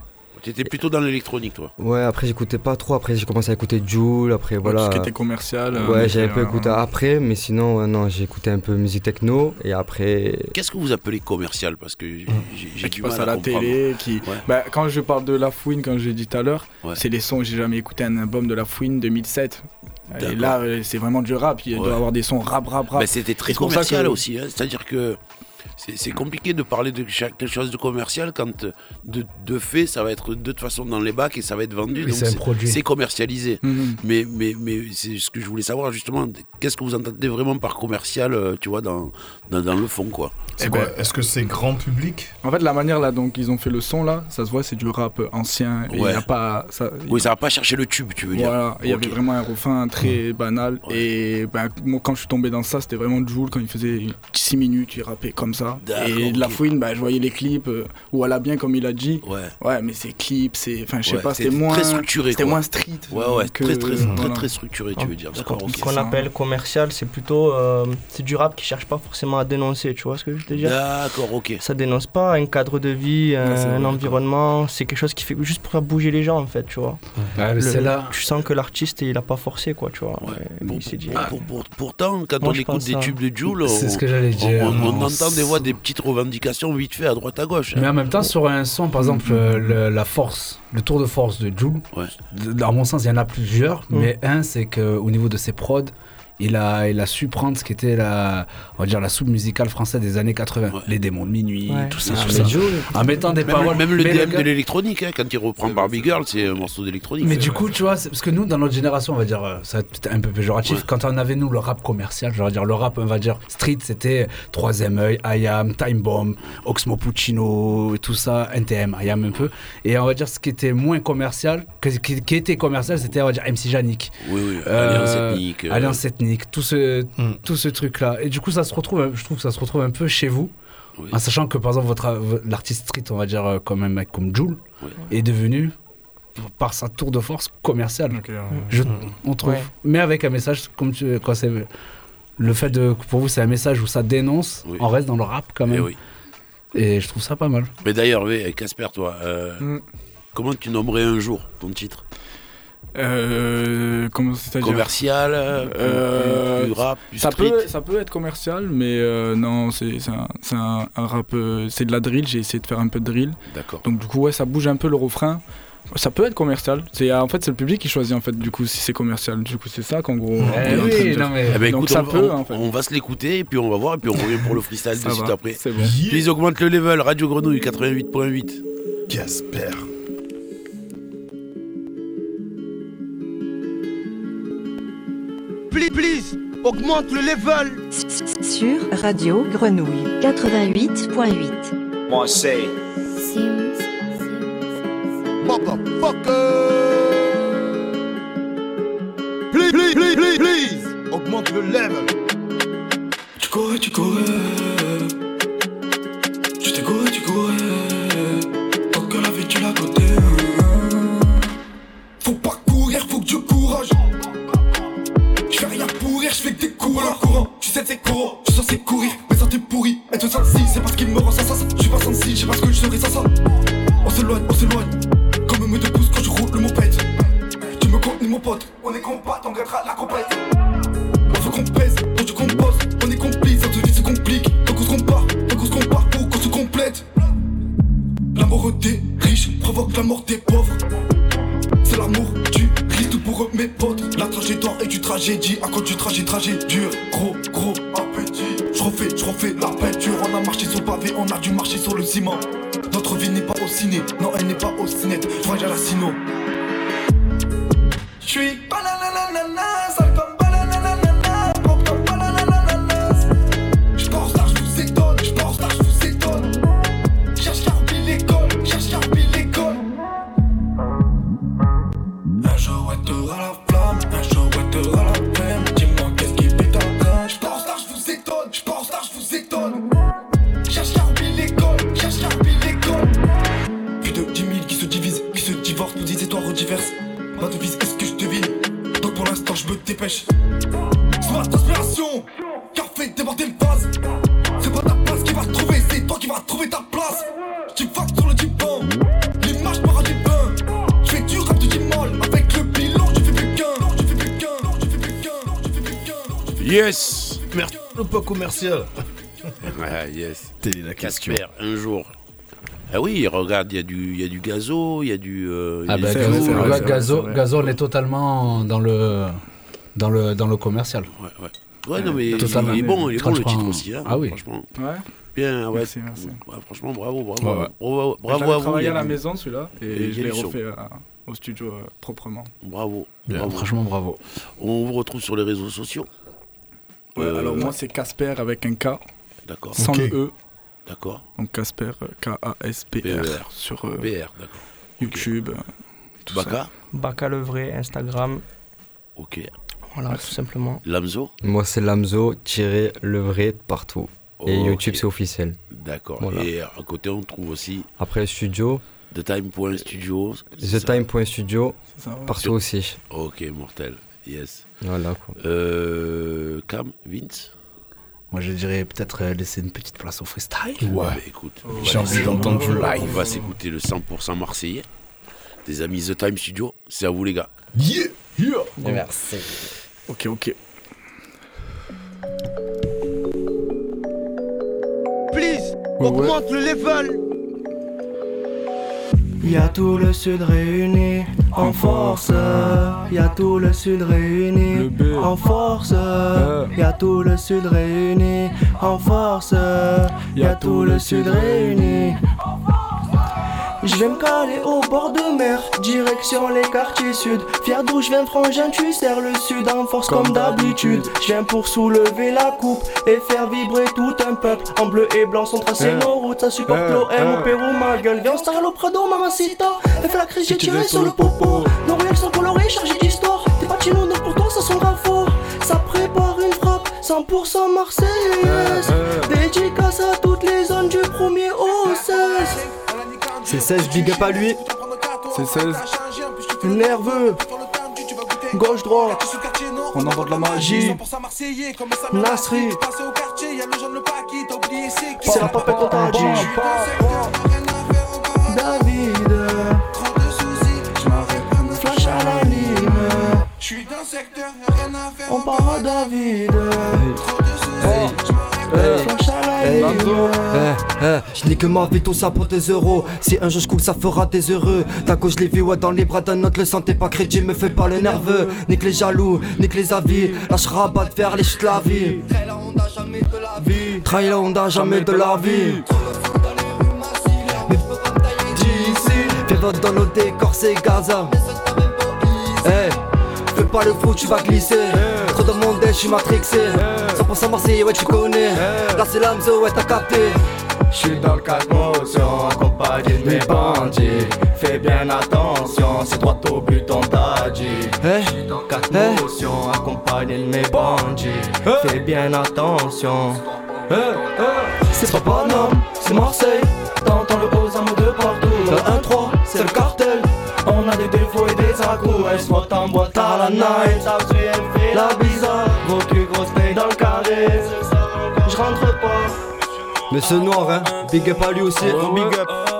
T'étais plutôt dans l'électronique, toi Ouais après j'écoutais pas trop, après j'ai commencé à écouter Joule, après voilà. tout ce qui était commercial, euh, Ouais j'ai un peu euh, écouté après, mais sinon ouais, non j'ai écouté un peu musique techno et après. Qu'est-ce que vous appelez commercial? Parce que j'ai qui du passe mal à à, la comprendre. télé. Qui... Ouais. Bah, quand je parle de La Fouine, comme j'ai dit tout à l'heure, Ouais. c'est les sons. J'ai jamais écouté un album de La Fouine 2007. Et là, euh, c'est vraiment du rap. Il Ouais. doit avoir des sons rap, rap, rap. Bah, c'était très commercial que- aussi. hein. C'est-à-dire que c'est compliqué de parler de quelque chose de commercial quand de, de fait ça va être de toute façon dans les bacs et ça va être vendu. Oui, donc c'est commercialisé. Mhm. Mais, mais, mais c'est ce que je voulais savoir justement. Qu'est-ce que vous entendez vraiment par commercial, euh, tu vois, dans, dans, dans le fond, quoi? Eh ben, Est-ce que c'est grand public? En fait, la manière là donc ils ont fait le son là, ça se voit, c'est du rap ancien. Et Ouais. y a pas. Ça, Oui, ça va pas chercher le tube, tu veux dire. Voilà, il y avait vraiment un refrain très banal. Et ben, moi, quand je suis tombé dans ça, c'était vraiment Joule quand il faisait 6 minutes, il rappait comme ça. Et de la fouine, ben, je voyais les clips, euh, où elle a bien, comme il a dit. Ouais. Ouais, mais ces clips, c'est. Enfin, je sais Ouais, pas, c'était c'était moins. très structuré, C'était moins street. Ouais, ouais, que- très, très, très, voilà. très structuré, tu veux dire. Ce D'accord, ce qu'on appelle commercial, c'est plutôt euh, c'est du rap qui cherche pas forcément à dénoncer, tu vois ce que je veux te dire? D'accord, ok. Ça dénonce pas un cadre de vie, un, Ouais, environnement, c'est quelque chose qui fait juste pour faire bouger les gens en fait, tu vois. Ouais, mais Le- c'est là. Tu sens que l'artiste il a pas forcé quoi, tu vois. Dit, Pour- pour- pour- pourtant, quand on écoute des tubes de Joule, C'est on- ce que j'allais on- dire. On, on Non, entend des des petites revendications vite fait à droite à gauche. hein. Mais en même temps, sur un son, par exemple, euh, le- la force, le tour de force de Joule, dans mon sens, il y en a plusieurs, mais un, c'est qu'au niveau de ses prods, il a, il a su prendre ce qui était la, on va dire, la soupe musicale française des années 80. Les démons de minuit, Ouais. tout ça, Ah, tout mais ça. En mettant des même, paroles. Même le DM gars- de l'électronique, hein, quand il reprend Barbie Girl, c'est un morceau d'électronique. Mais du coup, tu vois, parce que nous, dans notre génération, on va dire, euh, ça va être peut-être un peu péjoratif, quand on avait, nous, le rap commercial, je dire, le rap, on va dire, street, c'était Troisième œil, IAM, Time Bomb, Oxmo Puccino, et tout ça, NTM, IAM un peu. Et on va dire, ce qui était moins commercial, que- qui, qui était commercial, c'était, on va dire, MC Janik. Oui, oui, Alliance Ethnique, euh. Alliance Ethnique, tout ce, tout ce truc-là. Et du coup, ça se retrouve, je trouve que ça se retrouve un peu chez vous. En sachant que par exemple votre l'artiste street, on va dire euh, comme un mec comme Joule, est devenu par sa tour de force commerciale. Je- on trouve. Ouais. Mais avec un message comme tu, quand c'est le fait de pour vous c'est un message où ça dénonce, on reste dans le rap quand même. Eh oui. Et je trouve ça pas mal. Mais d'ailleurs, oui, Casper, toi, euh, Mm. comment tu nommerais un jour ton titre? Euh, comment Commercial, euh, plus- plus rap, plus ça street. peut, ça peut être commercial, mais euh, non, c'est c'est un, un- un rap, euh, c'est de la drill. J'ai essayé de faire un peu de drill. D'accord. Donc du coup, ouais, ça bouge un peu le refrain. Ça peut être commercial. C'est en fait c'est le public qui choisit en fait du coup si c'est commercial. Du coup c'est ça qu'en gros. on. Eh ben, Donc écoute, ça on, peut on- en fait. on va se l'écouter et puis on va voir et puis on revient pour le freestyle de suite va, après. c'est bon. Ils augmentent le level, Radio Grenouille 88.8. Casper. please, please, augmente le level. Sur Radio Grenouille 88.8. Moi, c'est. Sims. Motherfucker. Please, please, please, please, augmente le level. Tu cours, tu cours. Me dépêche. Smart inspiration, café, déborder le vase. C'est pas ta place qui va trouver, c'est toi qui vas trouver ta place. Tu fuck sur le divan, l'image rend du bain. Je fais du rap de dimanche, avec le bilan, je fais plus qu'un. Non, je fais plus qu'un, non, je fais plus qu'un, non, je fais plus qu'un. Yes Merci le pas commercial. Ah, yes. Telle est la question. Casper, un jour. Ah oui, regarde, il y, a du- y a du gazo, il y a du. euh, il y a Ah du bah, Gazo, Gazo, on est totalement dans le, dans le, dans le commercial. Ouais, ouais. Ouais, non, mais il, est bon, il est bon le titre aussi. hein, Ah oui. Franchement. Ouais. Bien, ouais. Merci, merci. Ouais, franchement, bravo, bravo. Ouais, ouais. Bravo, bravo à vous. travaillé à la maison celui-là et a je l'ai refait euh, au studio euh, proprement. Bravo. Bien, bravo. franchement, bravo. On vous retrouve sur les réseaux sociaux. Ouais, Euh, alors moi c'est Casper avec un K. D'accord. Sans le E. D'accord. Donc Casper euh, K-A-S-P-R P-E-R. sur euh, PR, d'accord. YouTube. euh, tout Baka ça. Baka le vrai, Instagram. Ok. Voilà, tout simplement. Lamzo Moi, c'est Lamzo, tiré le vrai partout. Et. YouTube, c'est officiel. D'accord. Voilà. Et à côté, on trouve aussi Après, le studio, TheTime.studio. TheTime.studio, ouais. partout Sur- aussi. Ok, mortel. Yes. Voilà quoi. Euh, Cam, Vince Moi, je dirais peut-être euh, laisser une petite place au freestyle. Ouais. Bah, écoute, on va J'ai envie d'entendre du On live. va s'écouter le 100% marseillais des amis The Time Studio. C'est à vous, les gars. Yeah, yeah. Merci. Ok, ok. Please, augmente le level. Y a tout le sud réuni en force. Y a tout le sud réuni en force. Y a tout le sud réuni en force. Y a tout le sud réuni. Je vais me caler au bord de mer, direction les quartiers sud. Fier d'où je viens, frangin, tu sers le sud en force comme d'habitude. Je viens pour soulever la coupe et faire vibrer tout un peuple. En bleu et blanc sont tracés Eh. nos routes, ça supporte Eh, l'OM eh. au Pérou, ma gueule. Viens, au Prado, mamacita. Elle fait la crise, j'ai tiré sur le popo. Nos ruelles sont colorées, chargées d'histoire. T'es pas chino, donc pour toi, ça sera fort. Ça prépare une frappe, 100% marseillaise. Dédicace à toutes les zones du premier au 16. C'est 16, big up à lui. C'est 16. Nerveux. Gauche droite. On envoie de la magie. Nasri. C'est la papette qu'on t'a dit. David. Flash à la ligne. On part à David. Flash à la Hey, eh, eh, je nique ma vie, tout ça pour des euros. Si un jour je coule, ça fera des heureux. Coup, je l'ai vu, ouais, dans les bras d'un autre, le santé pas crédit, me fait pas le nerveux. Nique les jaloux, nique les avis. Lâche rabat de faire les chutes de la vie. Trahir la Honda, jamais de la vie. Fais vote dans nos décors, c'est Gaza. Eh, fais pas le fou, tu vas glisser. Trop de monde, je suis matrixé. 100% Marseille, ouais, tu connais. Là, c'est l'Amzo, ouais, t'as capté. J'suis dans le cadre motion, accompagné de mes bandits. Fais bien attention, c'est droit au but, on t'a dit. J'suis dans le cadre motion, accompagné de mes bandits. Fais bien attention. Eh, eh, C'est pas Paname, c'est Marseille. T'entends le haut armes de partout. Le 1-3, c'est le cartel. On a des défauts et des accros. Elle soit en boîte à la night. La bizarre, gros cul, grosse taille dans le carré. Je rentre pas. Mais ce noir, hein, big up à lui aussi. big up.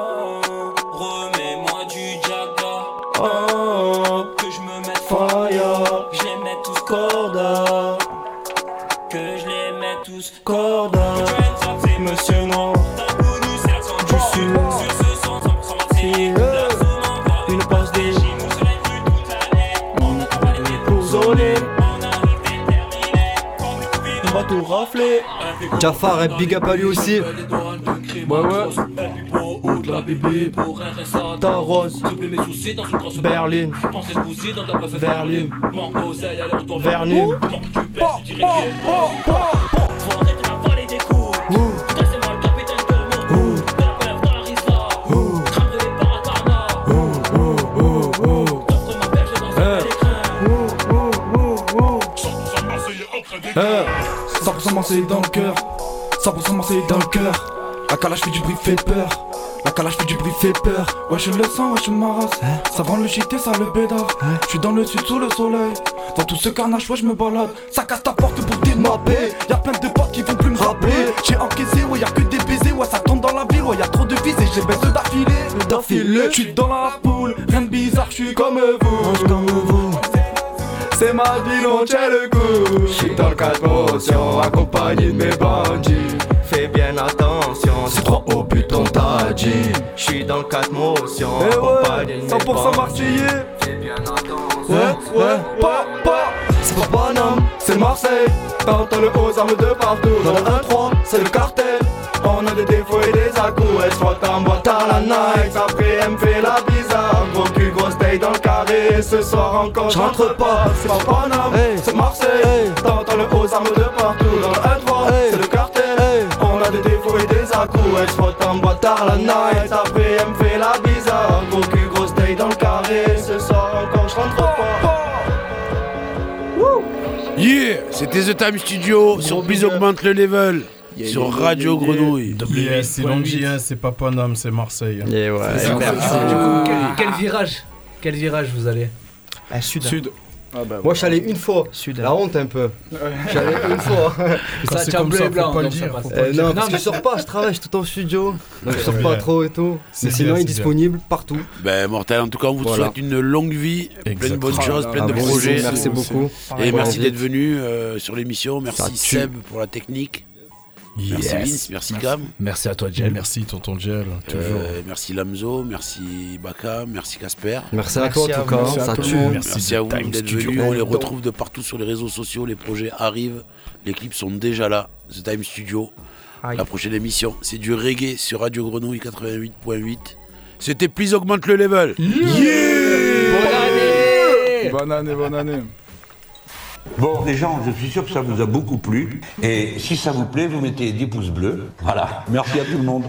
Jafar et big up à lui aussi. Ouais, ouais. Ta rose. Berlin. Berlin. Berlin. Eh, 100% Marseille dans le cœur, 100% Marseille dans le cœur. La calage fait du bruit, fait peur. La calage fait du bruit, fait peur. Ouais, je le sens, ouais, je ma race. Ça vend le shit et ça le bédard. Je suis dans le sud sous le soleil. Dans tout ce carnage, ouais, je me balade. Ça casse ta porte pour démapper. Y'a plein de potes qui vont plus me rappeler. J'ai encaissé, ouais, y'a que des baisers. Ouais, ça tombe dans la ville, ouais, y'a trop de vis et j'ai baisse d'affilée. D'affilée. Je suis dans la poule, rien de bizarre, je suis comme vous. comme vous. C'est ma ville, on tient le coup. J'suis dans le cadre motion, accompagné de mes bandits. Fais bien attention, c'est trop au but, on t'a dit. J'suis dans le cadre motion, Eh accompagné de mes 100% bandits. marseillais. Fais bien attention. Ouais, ouais, pas, pas. C'est pas Paname, c'est Marseille. T'entends le haut armes de partout. Dans le 1-3, c'est le cartel. On a des défauts et des à-coups. Elle soit en boîte à la night. Après, elle me fait la bizarre. Ce soir encore, je rentre pas. C'est pas Paname, c'est Marseille. T'entends le haut armes de partout. Dans le 1-3, c'est le cartel. On a des défauts et des à-coups. Elle soit en boîte à la night. Après, elle me fait la bizarre. Gros cul, grosse taille dans le carré. Ce soir encore, je rentre pas. Yeah, c'était The Time Studio sur Biz Augmente le Level. Yeah, sur yeah, Radio yeah. Grenouille. Yeah, c'est Longy, hein, c'est pas Paname, c'est Marseille. hein. Et ouais, C'est. Du coup, quel, quel virage Quel virage vous allez Ah, sud. Sud. Moi, je suis allé une fois. Sud. La honte un peu. Allé une fois. Quand Ça, bleu et blanc, faut pas le donc ça dire, passe. faut pas Euh, le dire. non, Non, parce que je sors pas, je travaille, je suis tout en studio. Donc je sors pas trop et tout. Mais bien, sinon, il est disponible partout. Ben, Mortel, en tout cas, on vous Voilà. souhaite une longue vie, plein de Exactement. bonnes choses, plein de Ah, merci, projets. merci beaucoup. Et merci d'être venu euh, sur l'émission. Merci. Seb pour la technique. Merci. Vince, merci Cam. Merci à toi, Jel. Merci, tonton Gel, toujours. Euh, merci Lamzo, merci Baka, merci Casper. Merci à toi, en tout cas. Ça tue. Merci, à vous d'être venus. On les retrouve de partout sur les réseaux sociaux. Les projets arrivent. Les clips sont déjà là. The Time Studio. Aïe. La prochaine émission, c'est du reggae sur Radio Grenouille 88.8. C'était Please Augmente le Level. Bonne année Bonne année, bonne année. Bon, les gens, je suis sûr que ça vous a beaucoup plu. Et si ça vous plaît, vous mettez 10 pouces bleus. Voilà. Merci à tout le monde.